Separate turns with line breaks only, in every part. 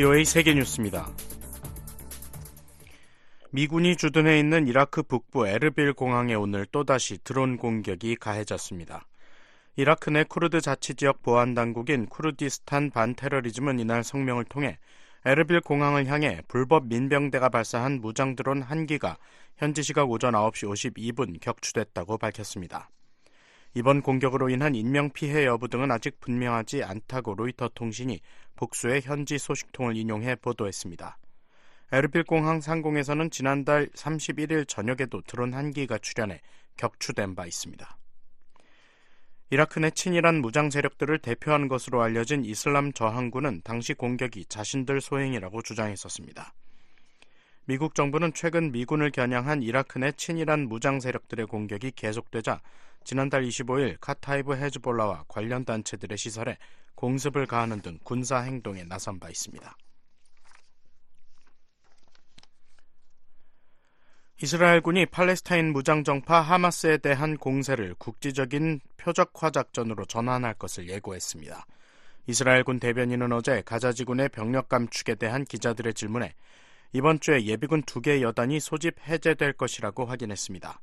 VOA 세계뉴스입니다. 미군이 주둔해 있는 이라크 북부 에르빌 공항에 오늘 또다시 드론 공격이 가해졌습니다. 이라크 내 쿠르드 자치지역 보안당국인 쿠르디스탄 반테러리즘은 이날 성명을 통해 에르빌 공항을 향해 불법 민병대가 발사한 무장 드론 한 기가 현지 시각 오전 9시 52분 격추됐다고 밝혔습니다. 이번 공격으로 인한 인명 피해 여부 등은 아직 분명하지 않다고 로이터 통신이 복수의 현지 소식통을 인용해 보도했습니다. 에르빌 공항 상공에서는 지난달 31일 저녁에도 드론 한 기가 출현해 격추된 바 있습니다. 이라크 내 친일한 무장 세력들을 대표하는 것으로 알려진 이슬람 저항군은 당시 공격이 자신들 소행이라고 주장했었습니다. 미국 정부는 최근 미군을 겨냥한 이라크 내 친일한 무장 세력들의 공격이 계속되자 지난달 25일 카타이브 헤즈볼라와 관련 단체들의 시설에 공습을 가하는 등 군사 행동에 나선 바 있습니다. 이스라엘군이 팔레스타인 무장정파 하마스에 대한 공세를 국지적인 표적화 작전으로 전환할 것을 예고했습니다. 이스라엘군 대변인은 어제 가자지군의 병력 감축에 대한 기자들의 질문에 이번 주에 예비군 두 개 여단이 소집 해제될 것이라고 확인했습니다.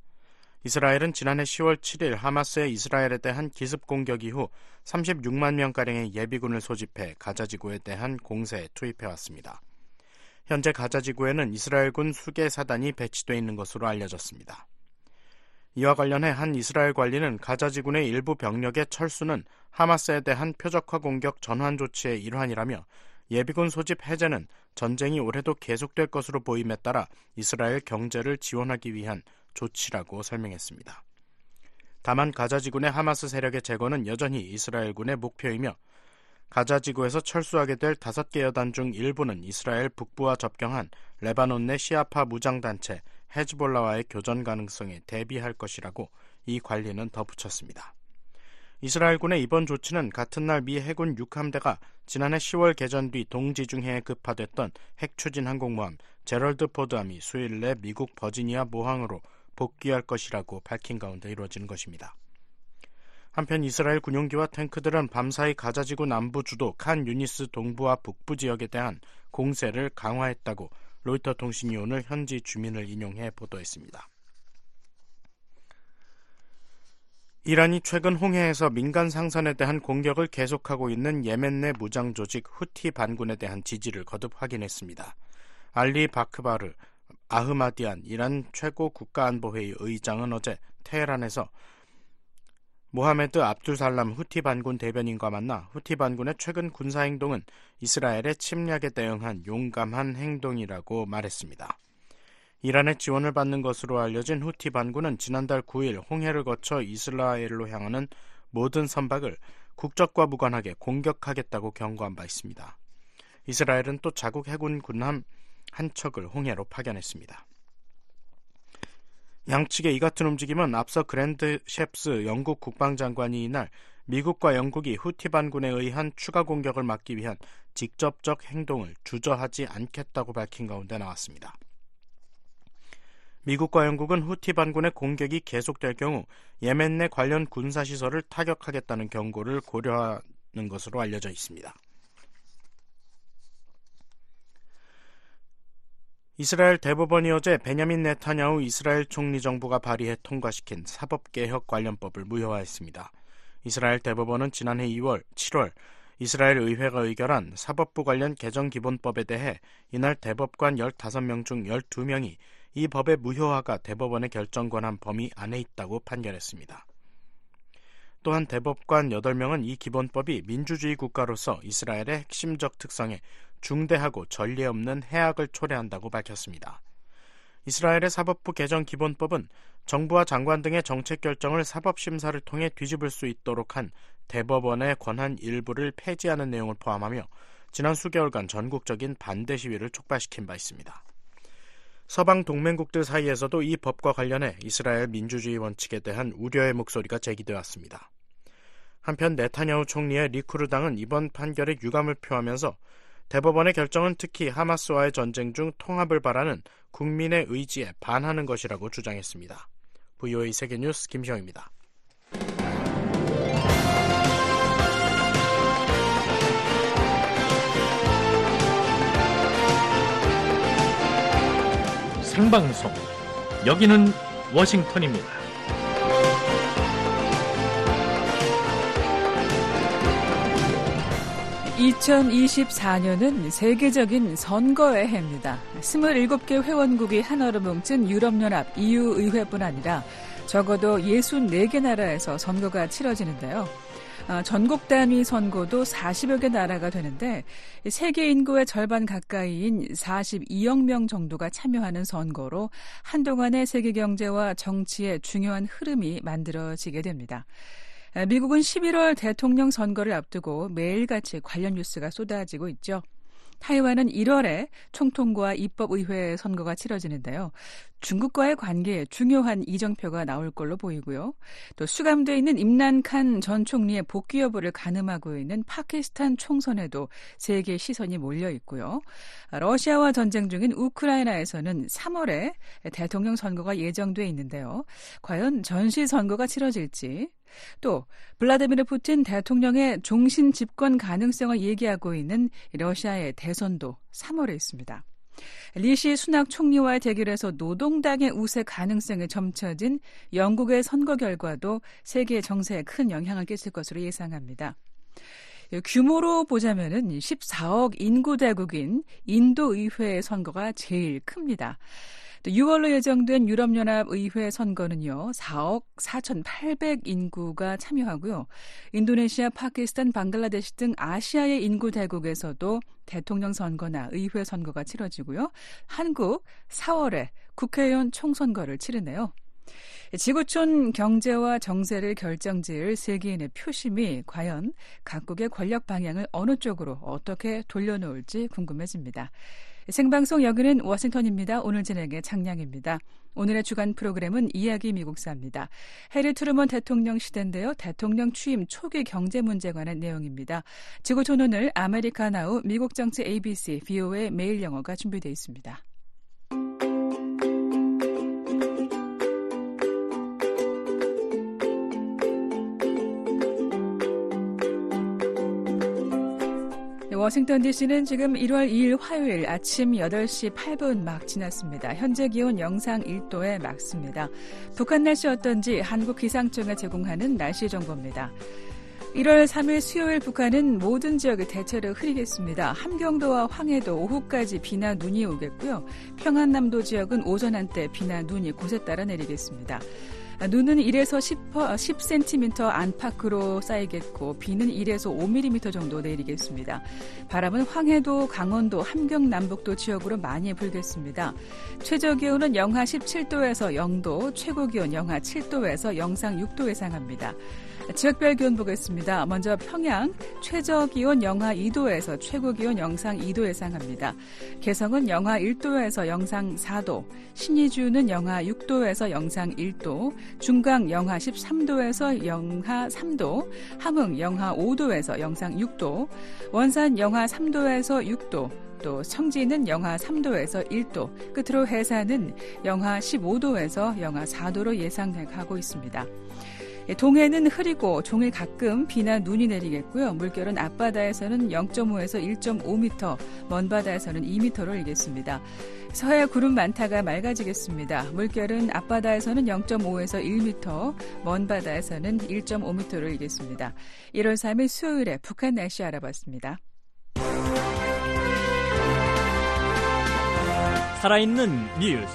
이스라엘은 지난해 10월 7일 하마스의 이스라엘에 대한 기습 공격 이후 36만 명가량의 예비군을 소집해 가자지구에 대한 공세에 투입해왔습니다. 현재 가자지구에는 이스라엘군 수계 사단이 배치돼 있는 것으로 알려졌습니다. 이와 관련해 한 이스라엘 관리는 가자지군의 일부 병력의 철수는 하마스에 대한 표적화 공격 전환 조치의 일환이라며 예비군 소집 해제는 전쟁이 올해도 계속될 것으로 보임에 따라 이스라엘 경제를 지원하기 위한 조치라고 설명했습니다. 다만 가자지군의 하마스 세력의 제거는 여전히 이스라엘군의 목표이며 가자지구에서 철수하게 될 다섯 개 여단 중 일부는 이스라엘 북부와 접경한 레바논 내 시아파 무장단체 헤즈볼라와의 교전 가능성에 대비할 것이라고 이 관리는 덧붙였습니다. 이스라엘군의 이번 조치는 같은 날 미 해군 6함대가 지난해 10월 개전 뒤 동지중해에 급파됐던 핵추진 항공모함 제럴드 포드함이 수요일 내 미국 버지니아 모항으로 복귀할 것이라고 밝힌 가운데 이루어지는 것입니다. 한편 이스라엘 군용기와 탱크들은 밤사이 가자지구 남부 주도 칸 유니스 동부와 북부 지역에 대한 공세를 강화했다고 로이터 통신이 오늘 현지 주민을 인용해 보도했습니다. 이란이 최근 홍해에서 민간 상선에 대한 공격을 계속하고 있는 예멘 내 무장 조직 후티 반군에 대한 지지를 거듭 확인했습니다. 알리 바크바르 아흐마디안 이란 최고 국가안보회의 의장은 어제 테헤란에서 모하메드 압두살람 후티 반군 대변인과 만나 후티 반군의 최근 군사 행동은 이스라엘의 침략에 대응한 용감한 행동이라고 말했습니다. 이란의 지원을 받는 것으로 알려진 후티 반군은 지난달 9일 홍해를 거쳐 이스라엘로 향하는 모든 선박을 국적과 무관하게 공격하겠다고 경고한 바 있습니다. 이스라엘은 또 자국 해군 군함 한 척을 홍해로 파견했습니다. 양측의 이 같은 움직임은 앞서 그랜드 셰프스 영국 국방장관이 이날 미국과 영국이 후티 반군에 의한 추가 공격을 막기 위한 직접적 행동을 주저하지 않겠다고 밝힌 가운데 나왔습니다. 미국과 영국은 후티 반군의 공격이 계속될 경우 예멘 내 관련 군사시설을 타격하겠다는 경고를 고려하는 것으로 알려져 있습니다. 이스라엘 대법원이 어제 베냐민 네타냐후 이스라엘 총리 정부가 발의해 통과시킨 사법개혁 관련법을 무효화했습니다. 이스라엘 대법원은 지난해 2월, 7월 이스라엘 의회가 의결한 사법부 관련 개정 기본법에 대해 이날 대법관 15명 중 12명이 이 법의 무효화가 대법원의 결정 권한 범위 안에 있다고 판결했습니다. 또한 대법관 8명은 이 기본법이 민주주의 국가로서 이스라엘의 핵심적 특성에 중대하고 전례 없는 해악을 초래한다고 밝혔습니다. 이스라엘의 사법부 개정 기본법은 정부와 장관 등의 정책 결정을 사법 심사를 통해 뒤집을 수 있도록 한 대법원의 권한 일부를 폐지하는 내용을 포함하며 지난 수개월간 전국적인 반대 시위를 촉발시킨 바 있습니다. 서방 동맹국들 사이에서도 이 법과 관련해 이스라엘 민주주의 원칙에 대한 우려의 목소리가 제기되어 왔습니다. 한편 네타냐후 총리의 리쿠르 당은 이번 판결에 유감을 표하면서 대법원의 결정은 특히 하마스와의 전쟁 중 통합을 바라는 국민의 의지에 반하는 것이라고 주장했습니다. VOA 세계뉴스 김시영입니다.
생방송 여기는 워싱턴입니다.
(2024년은) 세계적인 선거의 해입니다. (27개) 회원국이 하나로 뭉친 유럽연합 EU 의회뿐 아니라 적어도 (64개) 나라에서 선거가 치러지는데요. 어, 전국 단위 선거도 40여 개 나라가 되는데 세계 인구의 절반 가까이인 42억 명 정도가 참여하는 선거로 한동안의 세계 경제와 정치의 중요한 흐름이 만들어지게 됩니다. 미국은 11월 대통령 선거를 앞두고 매일같이 관련 뉴스가 쏟아지고 있죠. 타이완은 1월에 총통과 입법의회 선거가 치러지는데요. 중국과의 관계에 중요한 이정표가 나올 걸로 보이고요. 또 수감돼 있는 임란칸 전 총리의 복귀 여부를 가늠하고 있는 파키스탄 총선에도 세계 시선이 몰려 있고요. 러시아와 전쟁 중인 우크라이나에서는 3월에 대통령 선거가 예정돼 있는데요. 과연 전시 선거가 치러질지 또 블라디미르 푸틴 대통령의 종신 집권 가능성을 얘기하고 있는 러시아의 대선도 3월에 있습니다. 리시 수낙 총리와의 대결에서 노동당의 우세 가능성이 점쳐진 영국의 선거 결과도 세계 정세에 큰 영향을 끼칠 것으로 예상합니다. 규모로 보자면은 14억 인구 대국인 인도 의회의 선거가 제일 큽니다. 또 6월로 예정된 유럽연합 의회 선거는요, 4억 4,800 인구가 참여하고요. 인도네시아, 파키스탄, 방글라데시 등 아시아의 인구 대국에서도 대통령 선거나 의회 선거가 치러지고요. 한국 4월에 국회의원 총선거를 치르네요. 지구촌 경제와 정세를 결정지을 세계인의 표심이 과연 각국의 권력 방향을 어느 쪽으로 어떻게 돌려놓을지 궁금해집니다. 생방송 여기는 워싱턴입니다. 오늘 진행의 장량입니다. 오늘의 주간 프로그램은 이야기 미국사입니다. 해리 트루먼 대통령 시대인데요. 대통령 취임 초기 경제 문제 관한 내용입니다. 지구촌 오늘 America Now 미국 정치 ABC, VOA 매일 영어가 준비되어 있습니다. 워싱턴 DC는 지금 1월 2일 화요일 아침 8시 8분 막 지났습니다. 현재 기온 영상 1도에 막습니다. 북한 날씨 어떤지 한국 기상청에 제공하는 날씨 정보입니다. 1월 3일 수요일 북한은 모든 지역에 대체로 흐리겠습니다. 함경도와 황해도 오후까지 비나 눈이 오겠고요. 평안남도 지역은 오전 한때 비나 눈이 곳에 따라 내리겠습니다. 눈은 1에서 10, 10cm 안팎으로 쌓이겠고 비는 1에서 5mm 정도 내리겠습니다. 바람은 황해도, 강원도, 함경 남북도 지역으로 많이 불겠습니다. 최저 기온은 영하 17도에서 0도, 최고 기온 영하 7도에서 영상 6도 예상합니다. 지역별 기온 보겠습니다. 먼저 평양 최저 기온 영하 2도에서 최고 기온 영상 2도 예상합니다. 개성은 영하 1도에서 영상 4도, 신의주는 영하 6도에서 영상 1도, 중강 영하 13도에서 영하 3도, 함흥 영하 5도에서 영상 6도, 원산 영하 3도에서 6도, 또 청지는 영하 3도에서 1도, 끝으로 해산은 영하 15도에서 영하 4도로 예상하고 있습니다. 예, 동해는 흐리고 종일 가끔 비나 눈이 내리겠고요. 물결은 앞바다에서는 0.5에서 1.5m, 먼 바다에서는 2m로 일겠습니다. 서해 구름 많다가 맑아지겠습니다. 물결은 앞바다에서는 0.5에서 1m, 먼 바다에서는 1.5m로 일겠습니다. 1월 3일 수요일에 북한 날씨 알아봤습니다.
살아있는 뉴스.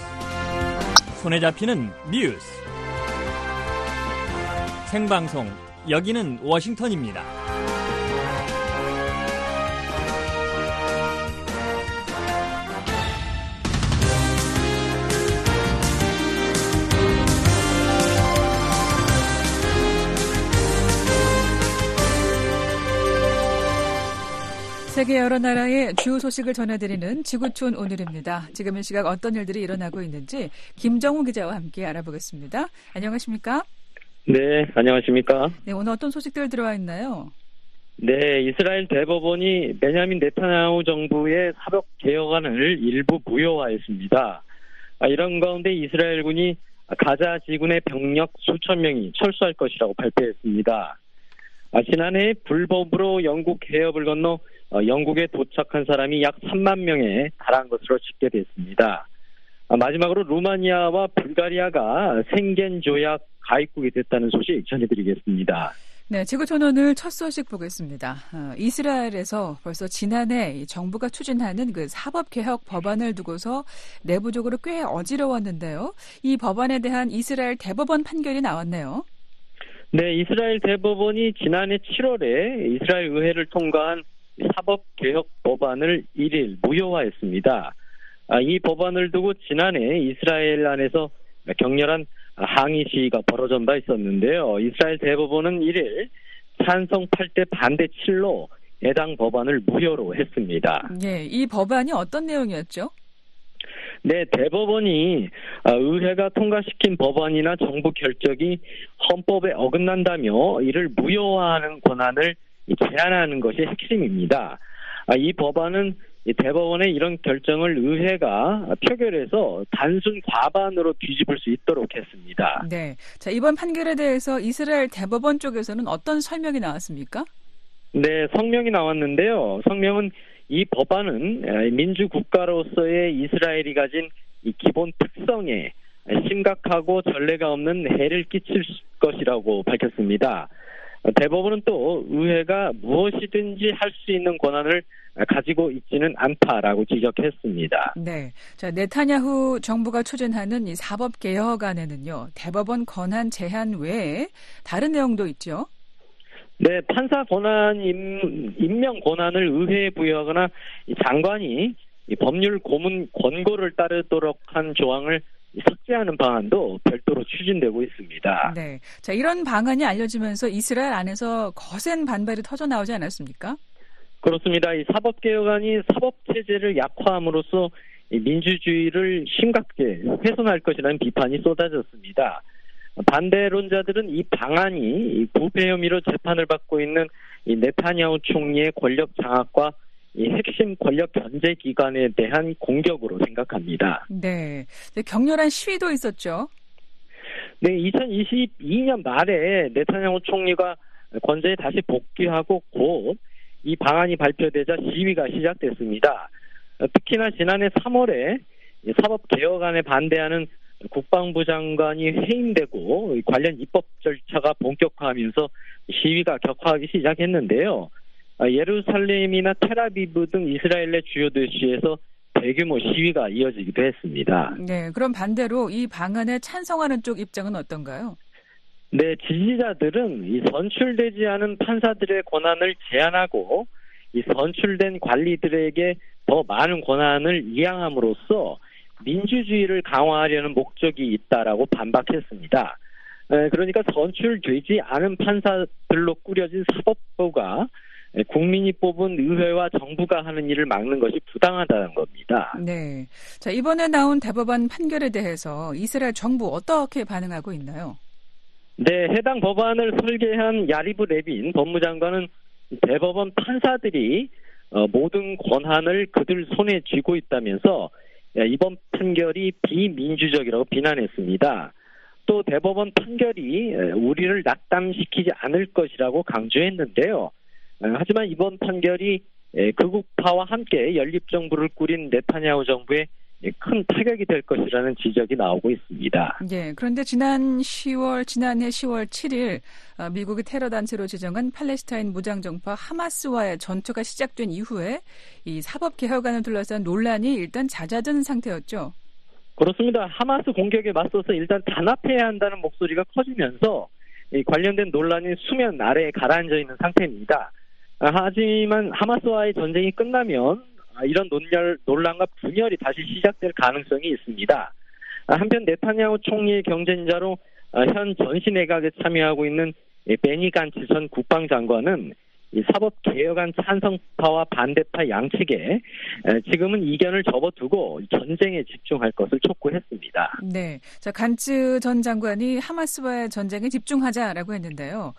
손에 잡히는 뉴스. 생방송 여기는 워싱턴입니다.
세계 여러 나라의 주요 소식을 전해드리는 지구촌 오늘입니다. 지금 이 시각 어떤 일들이 일어나고 있는지 김정우 기자와 함께 알아보겠습니다. 안녕하십니까?
네, 안녕하십니까?
네, 오늘 어떤 소식들 들어와 있나요?
네, 이스라엘 대법원이 베냐민 네타냐후 정부의 사법 개혁안을 일부 무효화했습니다. 아, 이런 가운데 이스라엘군이 가자 지군의 병력 수천 명이 철수할 것이라고 발표했습니다. 아, 지난해 불법으로 영국 해협을 건너 어, 영국에 도착한 사람이 약 3만 명에 달한 것으로 집계됐습니다. 마지막으로 루마니아와 불가리아가 생겐 조약 가입국이 됐다는 소식 전해드리겠습니다.
네, 지구촌 오늘 첫 소식 보겠습니다. 어, 이스라엘에서 벌써 지난해 정부가 추진하는 그 사법개혁 법안을 두고서 내부적으로 꽤 어지러웠는데요. 이 법안에 대한 이스라엘 대법원 판결이 나왔네요.
네, 이스라엘 대법원이 지난해 7월에 이스라엘 의회를 통과한 사법개혁 법안을 1일 무효화했습니다. 아, 이 법안을 두고 지난해 이스라엘 안에서 격렬한 항의 시위가 벌어진 바 있었는데요. 이스라엘 대법원은 1일 찬성 8대 반대 7로 해당 법안을 무효로 했습니다.
예, 이 법안이 어떤 내용이었죠?
네, 대법원이 아, 의회가 통과시킨 법안이나 정부 결정이 헌법에 어긋난다며 이를 무효화하는 권한을 제한하는 것이 핵심입니다. 아, 이 법안은 대법원의 이런 결정을 의회가 표결해서 단순 과반으로 뒤집을 수 있도록 했습니다.
네. 자, 이번 판결에 대해서 이스라엘 대법원 쪽에서는 어떤 설명이 나왔습니까?
네, 성명이 나왔는데요. 성명은 이 법안은 민주국가로서의 이스라엘이 가진 이 기본 특성에 심각하고 전례가 없는 해를 끼칠 것이라고 밝혔습니다. 대법원은 또 의회가 무엇이든지 할 수 있는 권한을 가지고 있지는 않다라고 지적했습니다.
네. 자, 네타냐후 정부가 추진하는 이 사법 개혁안에는요. 대법원 권한 제한 외에 다른 내용도 있죠.
네, 판사 권한 임, 임명 권한을 의회에 부여하거나 장관이 법률 고문 권고를 따르도록 한 조항을 삭제하는 방안도 별도로 추진되고 있습니다.
네. 자, 이런 방안이 알려지면서 이스라엘 안에서 거센 반발이 터져 나오지 않았습니까?
그렇습니다. 이 사법개혁안이 사법체제를 약화함으로써 민주주의를 심각하게 훼손할 것이라는 비판이 쏟아졌습니다. 반대론자들은 이 방안이 부패 혐의로 재판을 받고 있는 이 네타냐후 총리의 권력 장악과 이 핵심 권력 견제 기관에 대한 공격으로 생각합니다.
네. 격렬한 시위도 있었죠.
네, 2022년 말에 네타냐후 총리가 권좌에 다시 복귀하고 곧 이 방안이 발표되자 시위가 시작됐습니다. 특히나 지난해 3월에 사법 개혁안에 반대하는 국방부 장관이 해임되고 관련 입법 절차가 본격화하면서 시위가 격화하기 시작했는데요. 예루살렘이나 테라비브 등 이스라엘 내 주요 도시에서 대규모 시위가 이어지기도 했습니다.
네, 그럼 반대로 이 방안에 찬성하는 쪽 입장은 어떤가요?
네, 지지자들은 이 선출되지 않은 판사들의 권한을 제한하고 이 선출된 관리들에게 더 많은 권한을 이양함으로써 민주주의를 강화하려는 목적이 있다라고 반박했습니다. 그러니까 선출되지 않은 판사들로 꾸려진 사법부가 국민이 뽑은 의회와 정부가 하는 일을 막는 것이 부당하다는 겁니다.
네. 자, 이번에 나온 대법원 판결에 대해서 이스라엘 정부 어떻게 반응하고 있나요?
네, 해당 법안을 설계한 야리브 레빈 법무장관은 대법원 판사들이 어, 모든 권한을 그들 손에 쥐고 있다면서 이번 판결이 비민주적이라고 비난했습니다. 또 대법원 판결이 우리를 낙담시키지 않을 것이라고 강조했는데요. 하지만 이번 판결이 극우파와 함께 연립정부를 꾸린 네타냐후 정부의 큰 타격이 될 것이라는 지적이 나오고 있습니다.
예, 그런데 지난 10월, 지난해 10월 7일 어, 미국이 테러 단체로 지정한 팔레스타인 무장정파 하마스와의 전투가 시작된 이후에 이 사법 개혁안을 둘러싼 논란이 일단 잦아든 상태였죠.
그렇습니다. 하마스 공격에 맞서서 일단 단합해야 한다는 목소리가 커지면서 관련된 논란이 수면 아래에 가라앉아 있는 상태입니다. 아, 하지만 하마스와의 전쟁이 끝나면 아, 이런 논열, 논란과 분열이 다시 시작될 가능성이 있습니다. 아, 한편 네타냐후 총리의 경쟁자로 아, 현 전시 내각에 참여하고 있는 베니 간츠 전 국방장관은 사법 개혁안 찬성파와 반대파 양측에 지금은 이견을 접어두고 전쟁에 집중할 것을 촉구했습니다.
네. 자, 간츠 전 장관이 하마스와의 전쟁에 집중하자라고 했는데요.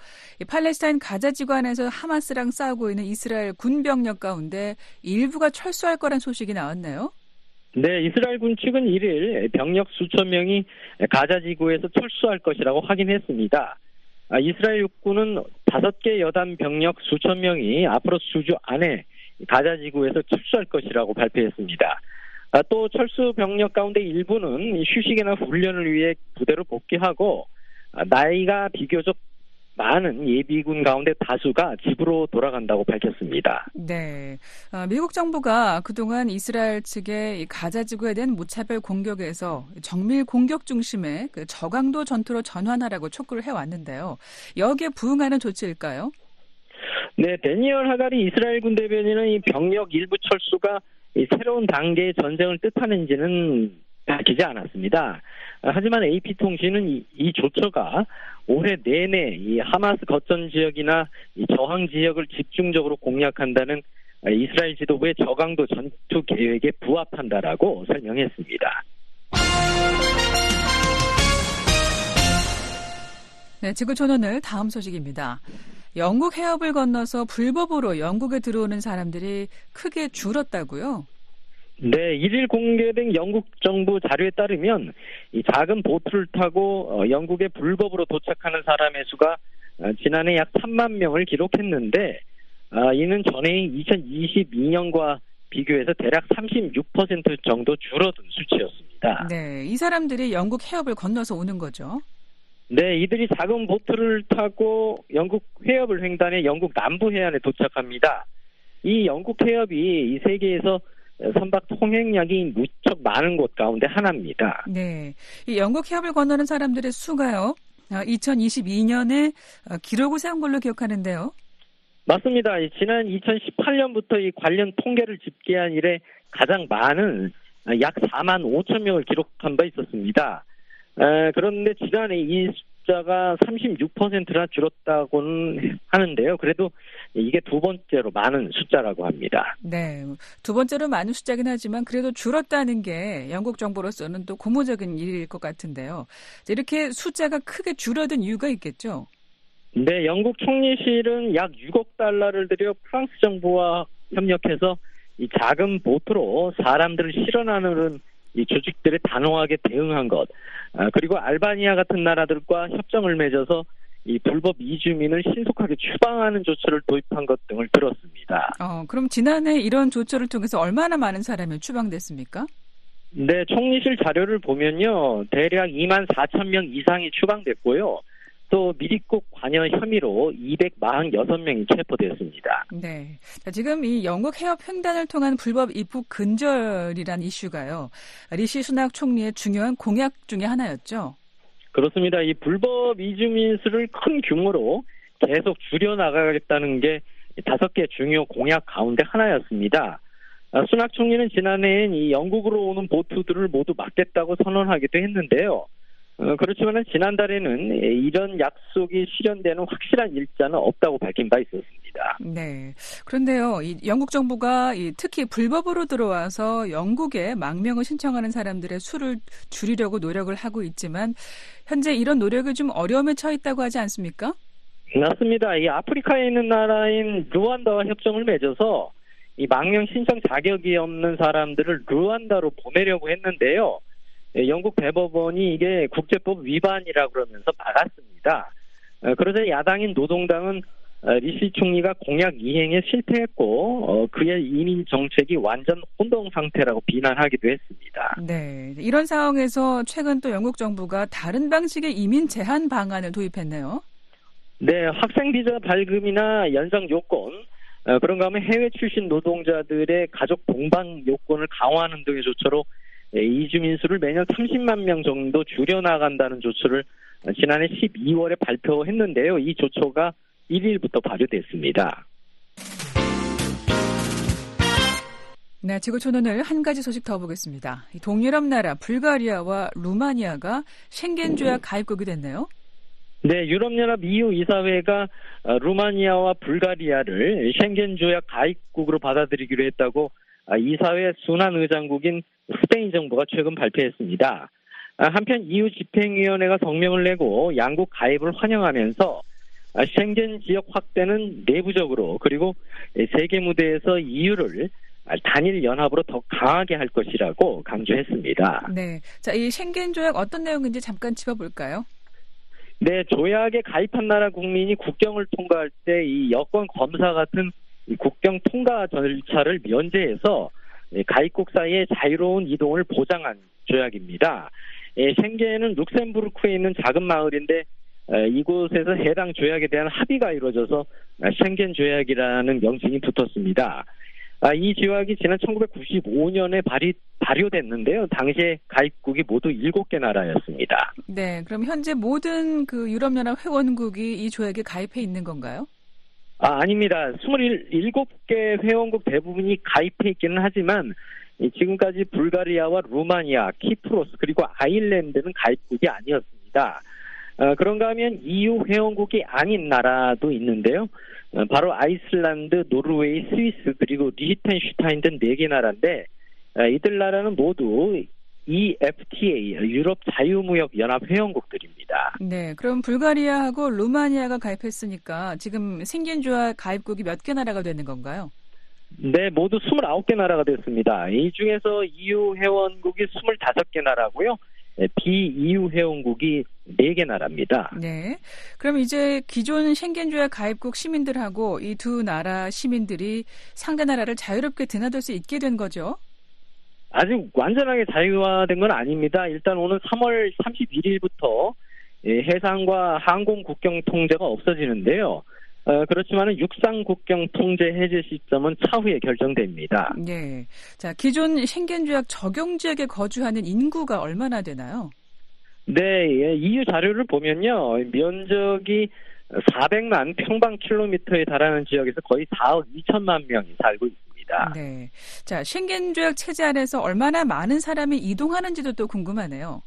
팔레스타인 가자 지구안에서 하마스랑 싸우고 있는 이스라엘 군 병력 가운데 일부가 철수할 거란 소식이 나왔네요.
네, 이스라엘 군 측은 1일 병력 수천 명이 가자 지구에서 철수할 것이라고 확인했습니다. 아, 이스라엘 육군은 다섯 개 여단 병력 수천 명이 앞으로 수주 안에 가자 지구에서 철수할 것이라고 발표했습니다. 아, 또 철수 병력 가운데 일부는 휴식이나 훈련을 위해 부대로 복귀하고 아, 나이가 비교적 많은 예비군 가운데 다수가 집으로 돌아간다고 밝혔습니다.
네. 어, 미국 정부가 그동안 이스라엘 측의 가자 지구에 대한 무차별 공격에서 정밀 공격 중심의 그 저강도 전투로 전환하라고 촉구를 해왔는데요. 여기에 부응하는 조치일까요?
네, 데니얼 하가리 이스라엘 군 대변인은 이 병력 일부 철수가 새로운 단계의 전쟁을 뜻하는지는 밝히지 않았습니다. 하지만 AP통신은 이, 이 조처가 올해 내내 이 하마스 거점 지역이나 이 저항 지역을 집중적으로 공략한다는 이스라엘 지도부의 저강도 전투 계획에 부합한다라고 설명했습니다.
네, 지구촌오늘 다음 소식입니다. 영국 해협을 건너서 불법으로 영국에 들어오는 사람들이 크게 줄었다고요?
네, 1일 공개된 영국 정부 자료에 따르면 이 작은 보트를 타고 어, 영국에 불법으로 도착하는 사람의 수가 어, 지난해 약 3만 명을 기록했는데 아, 이는 전해인 2022년과 비교해서 대략 36% 정도 줄어든 수치였습니다.
네, 이 사람들이 영국 해협을 건너서 오는 거죠.
네, 이들이 작은 보트를 타고 영국 해협을 횡단해 영국 남부 해안에 도착합니다. 이 영국 해협이 이 세계에서 선박 통행량이 무척 많은 곳 가운데 하나입니다.
네. 이 영국 해협을 건너는 사람들의 수가요. 2022년에 어, 어, 기록을 세운 걸로 기억하는데요.
맞습니다. 지난 2018년부터 이 관련 통계를 집계한 이래 가장 많은 약 4만 5천 명을 기록한 바 있었습니다. 그런데 지난해 이 숫자가 36%나 줄었다고는 하는데요. 그래도 이게 두 번째로 많은 숫자라고 합니다.
네. 두 번째로 많은 숫자긴 하지만 그래도 줄었다는 게 영국 정부로서는 또 고무적인 일일 것 같은데요. 이렇게 숫자가 크게 줄어든 이유가 있겠죠?
네. 영국 총리실은 약 6억 달러를 들여 프랑스 정부와 협력해서 이 작은 보트로 사람들을 실어나르는 이 조직들에 단호하게 대응한 것, 아, 그리고 알바니아 같은 나라들과 협정을 맺어서 이 불법 이주민을 신속하게 추방하는 조처를 도입한 것 등을 들었습니다.
어, 그럼 지난해 이런 조처를 통해서 얼마나 많은 사람이 추방됐습니까?
네, 총리실 자료를 보면요. 대략 2만 4천 명 이상이 추방됐고요. 또 미리국 관여 혐의로 246명이 체포됐습니다.
네. 지금 이 영국 해협 횡단을 통한 불법 입국 근절이란 이슈가요. 리시 수낙 총리의 중요한 공약 중의 하나였죠.
그렇습니다. 이 불법 이주민 수를 큰 규모로 계속 줄여나가겠다는 게 다섯 개 중요 공약 가운데 하나였습니다. 아, 수낙 총리는 지난해엔 이 영국으로 오는 보트들을 모두 막겠다고 선언하기도 했는데요. 어, 그렇지만 지난달에는 이런 약속이 실현되는 확실한 일자는 없다고 밝힌 바 있었습니다.
네. 그런데요, 이 영국 정부가 이 특히 불법으로 들어와서 영국에 망명을 신청하는 사람들의 수를 줄이려고 노력을 하고 있지만 현재 이런 노력이 좀 어려움에 처했다고 하지 않습니까?
맞습니다. 이 아프리카에 있는 나라인 루안다와 협정을 맺어서 이 망명 신청 자격이 없는 사람들을 루안다로 보내려고 했는데요. 예, 영국 대법원이 이게 국제법 위반이라 그러면서 막았습니다. 어, 그러자 야당인 노동당은 어, 리시 총리가 공약 이행에 실패했고 어, 그의 이민 정책이 완전 혼동 상태라고 비난하기도 했습니다.
네, 이런 상황에서 최근 또 영국 정부가 다른 방식의 이민 제한 방안을 도입했네요.
네, 학생 비자 발급이나 연장 요건 그런가 하면 해외 출신 노동자들의 가족 동반 요건을 강화하는 등의 조처로 예, 이주민 수를 매년 30만 명 정도 줄여나간다는 조처를 지난해 12월에 발표했는데요. 이 조처가 1일부터 발효됐습니다.
네, 지구촌 오늘 한 가지 소식 더 보겠습니다. 동유럽 나라 불가리아와 루마니아가 쉥겐 조약 가입국이 됐네요.
네, 유럽연합 EU 이사회가 어, 루마니아와 불가리아를 쉥겐 조약 가입국으로 받아들이기로 했다고 아, 이사회 순환 의장국인 스페인 정부가 최근 발표했습니다. 아, 한편 EU 집행위원회가 성명을 내고 양국 가입을 환영하면서 아, 쉥겐 지역 확대는 내부적으로 그리고 세계 무대에서 EU를 단일 연합으로 더 강하게 할 것이라고 강조했습니다.
네. 자, 이 쉥겐 조약 어떤 내용인지 잠깐 짚어볼까요?
네, 조약에 가입한 나라 국민이 국경을 통과할 때 이 여권 검사 같은 국경 통과 절차를 면제해서 가입국 사이의 자유로운 이동을 보장한 조약입니다. 예, 셴겐은 룩셈부르크에 있는 작은 마을인데 이곳에서 해당 조약에 대한 합의가 이루어져서 셴겐 조약이라는 명칭이 붙었습니다. 아, 이 조약이 지난 1995년에 발의, 발효됐는데요. 당시에 가입국이 모두 7개 나라였습니다.
네, 그럼 현재 모든 그 유럽연합 회원국이 이 조약에 가입해 있는 건가요?
아, 아닙니다. 27개 회원국 대부분이 가입해 있기는 하지만 지금까지 불가리아와 루마니아, 키프로스 그리고 아일랜드는 가입국이 아니었습니다. 어, 그런가 하면 EU 회원국이 아닌 나라도 있는데요. 어, 바로 아이슬란드, 노르웨이, 스위스 그리고 리히텐슈타인 등 4개 나라인데 어, 이들 나라는 모두 EFTA 유럽 자유무역 연합 회원국들입니다.
네, 그럼 불가리아하고 루마니아가 가입했으니까 지금 생긴 조합 가입국이 몇 개 나라가 되는 건가요?
네, 모두 29개 나라가 됐습니다. 이 중에서 EU 회원국이 25개 나라고요. 비EU 회원국이 4개 나라입니다.
네. 그럼 이제 기존 셴겐 조약 가입국 시민들하고 이 두 나라 시민들이 상대 나라를 자유롭게 드나들 수 있게 된 거죠?
아직 완전하게 자유화된 건 아닙니다. 일단 오늘 3월 31일부터 해상과 항공 국경 통제가 없어지는데요. 어, 그렇지만 육상 국경 통제 해제 시점은 차후에 결정됩니다.
네. 자, 기존 셴겐 조약 적용 지역에 거주하는 인구가 얼마나 되나요?
네, 예, EU 자료를 보면요. 면적이 400만 평방 킬로미터에 달하는 지역에서 거의 4억 2천만 명이 살고 있습니다.
네. 자, 셴겐 조약 체제 안에서 얼마나 많은 사람이 이동하는지도 또 궁금하네요.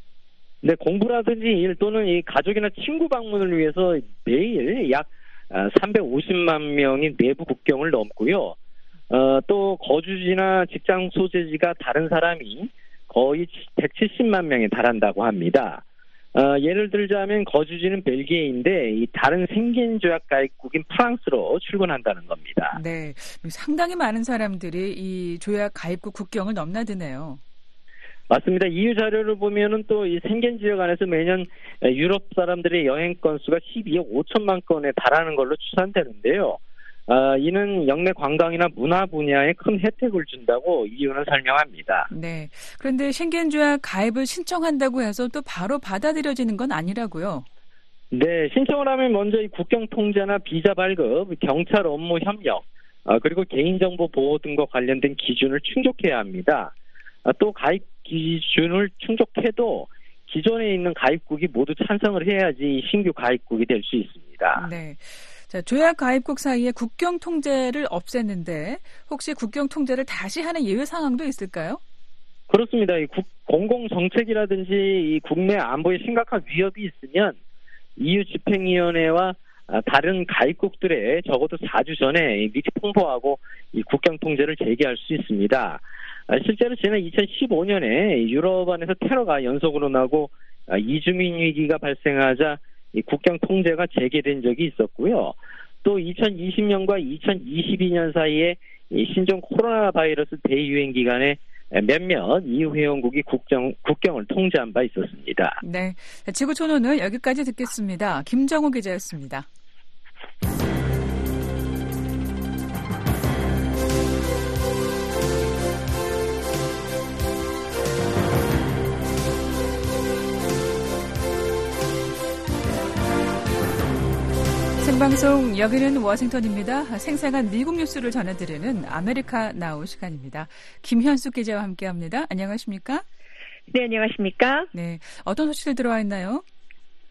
네, 공부라든지 일 또는 이 가족이나 친구 방문을 위해서 매일 약 350만 아, 명이 내부 국경을 넘고요. 어, 또 거주지나 직장 소재지가 다른 사람이 거의 170만 명에 달한다고 합니다. 어, 예를 들자면 거주지는 벨기에인데 이 다른 생긴 조약 가입국인 프랑스로 출근한다는 겁니다.
네, 상당히 많은 사람들이 이 조약 가입국 국경을 넘나드네요.
맞습니다. EU 자료를 보면은 또 이 생겐 지역 안에서 매년 유럽 사람들의 여행 건수가 12억 5천만 건에 달하는 걸로 추산되는데요. 아, 이는 영내 관광이나 문화 분야에 큰 혜택을 준다고 이유는 설명합니다.
네. 그런데 조약 가입을 신청한다고 해서 또 바로 받아들여지는 건 아니라고요.
네, 신청을 하면 먼저 이 국경 통제나 비자 발급, 경찰 업무 협력, 아, 그리고 개인정보 보호 등과 관련된 기준을 충족해야 합니다. 아, 또 가입 기준을 충족해도 기존에 있는 가입국이 모두 찬성을 해야지 신규 가입국이 될 수 있습니다.
네. 자, 조약 가입국 사이에 국경 통제를 없앴는데 혹시 국경 통제를 다시 하는 예외 상황도 있을까요?
그렇습니다. 이 국, 공공 정책이라든지 이 국내 안보에 심각한 위협이 있으면 EU 집행위원회와 다른 가입국들에 적어도 4주 전에 미리 통보하고 이 국경 통제를 재개할 수 있습니다. 아, 실제로 지난 2015년에 유럽 안에서 테러가 연속으로 나고 아, 이주민 위기가 발생하자 국경 통제가 재개된 적이 있었고요. 또 2020년과 2022년 사이에 신종 코로나 바이러스 대유행 기간에 몇몇 EU 회원국이 국정, 국경을 통제한 바 있었습니다.
네. 지구촌오늘 여기까지 듣겠습니다. 김정우 기자였습니다. 생방송 여기는 워싱턴입니다. 생생한 미국 뉴스를 전해드리는 America Now 시간입니다. 김현숙 기자와 함께합니다. 안녕하십니까?
네, 안녕하십니까?
네, 어떤 소식들 들어와 있나요?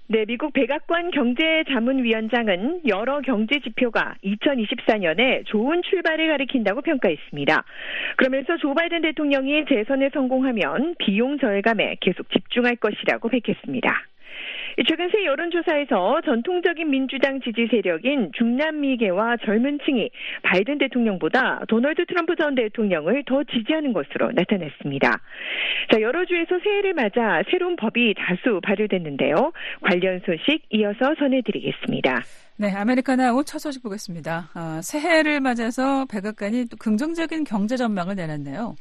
네, 미국 백악관 경제자문위원장은 여러 경제 지표가 2024년에 좋은 출발을 가리킨다고 평가했습니다. 그러면서 조 바이든 대통령이 재선에 성공하면 비용 절감에 계속 집중할 것이라고 밝혔습니다. 최근 새 여론조사에서 전통적인 민주당 지지 세력인 중남미계와 젊은 층이 바이든 대통령보다 도널드 트럼프 전 대통령을 더 지지하는 것으로 나타났습니다. 자, 여러 주에서 새해를 맞아 새로운 법이 다수 발효됐는데요. 관련 소식 이어서 전해드리겠습니다.
네, 아메리카나 옷첫 소식 보겠습니다. 아, 새해를 맞아서 백악관이 또 긍정적인 경제 전망을 내놨네요.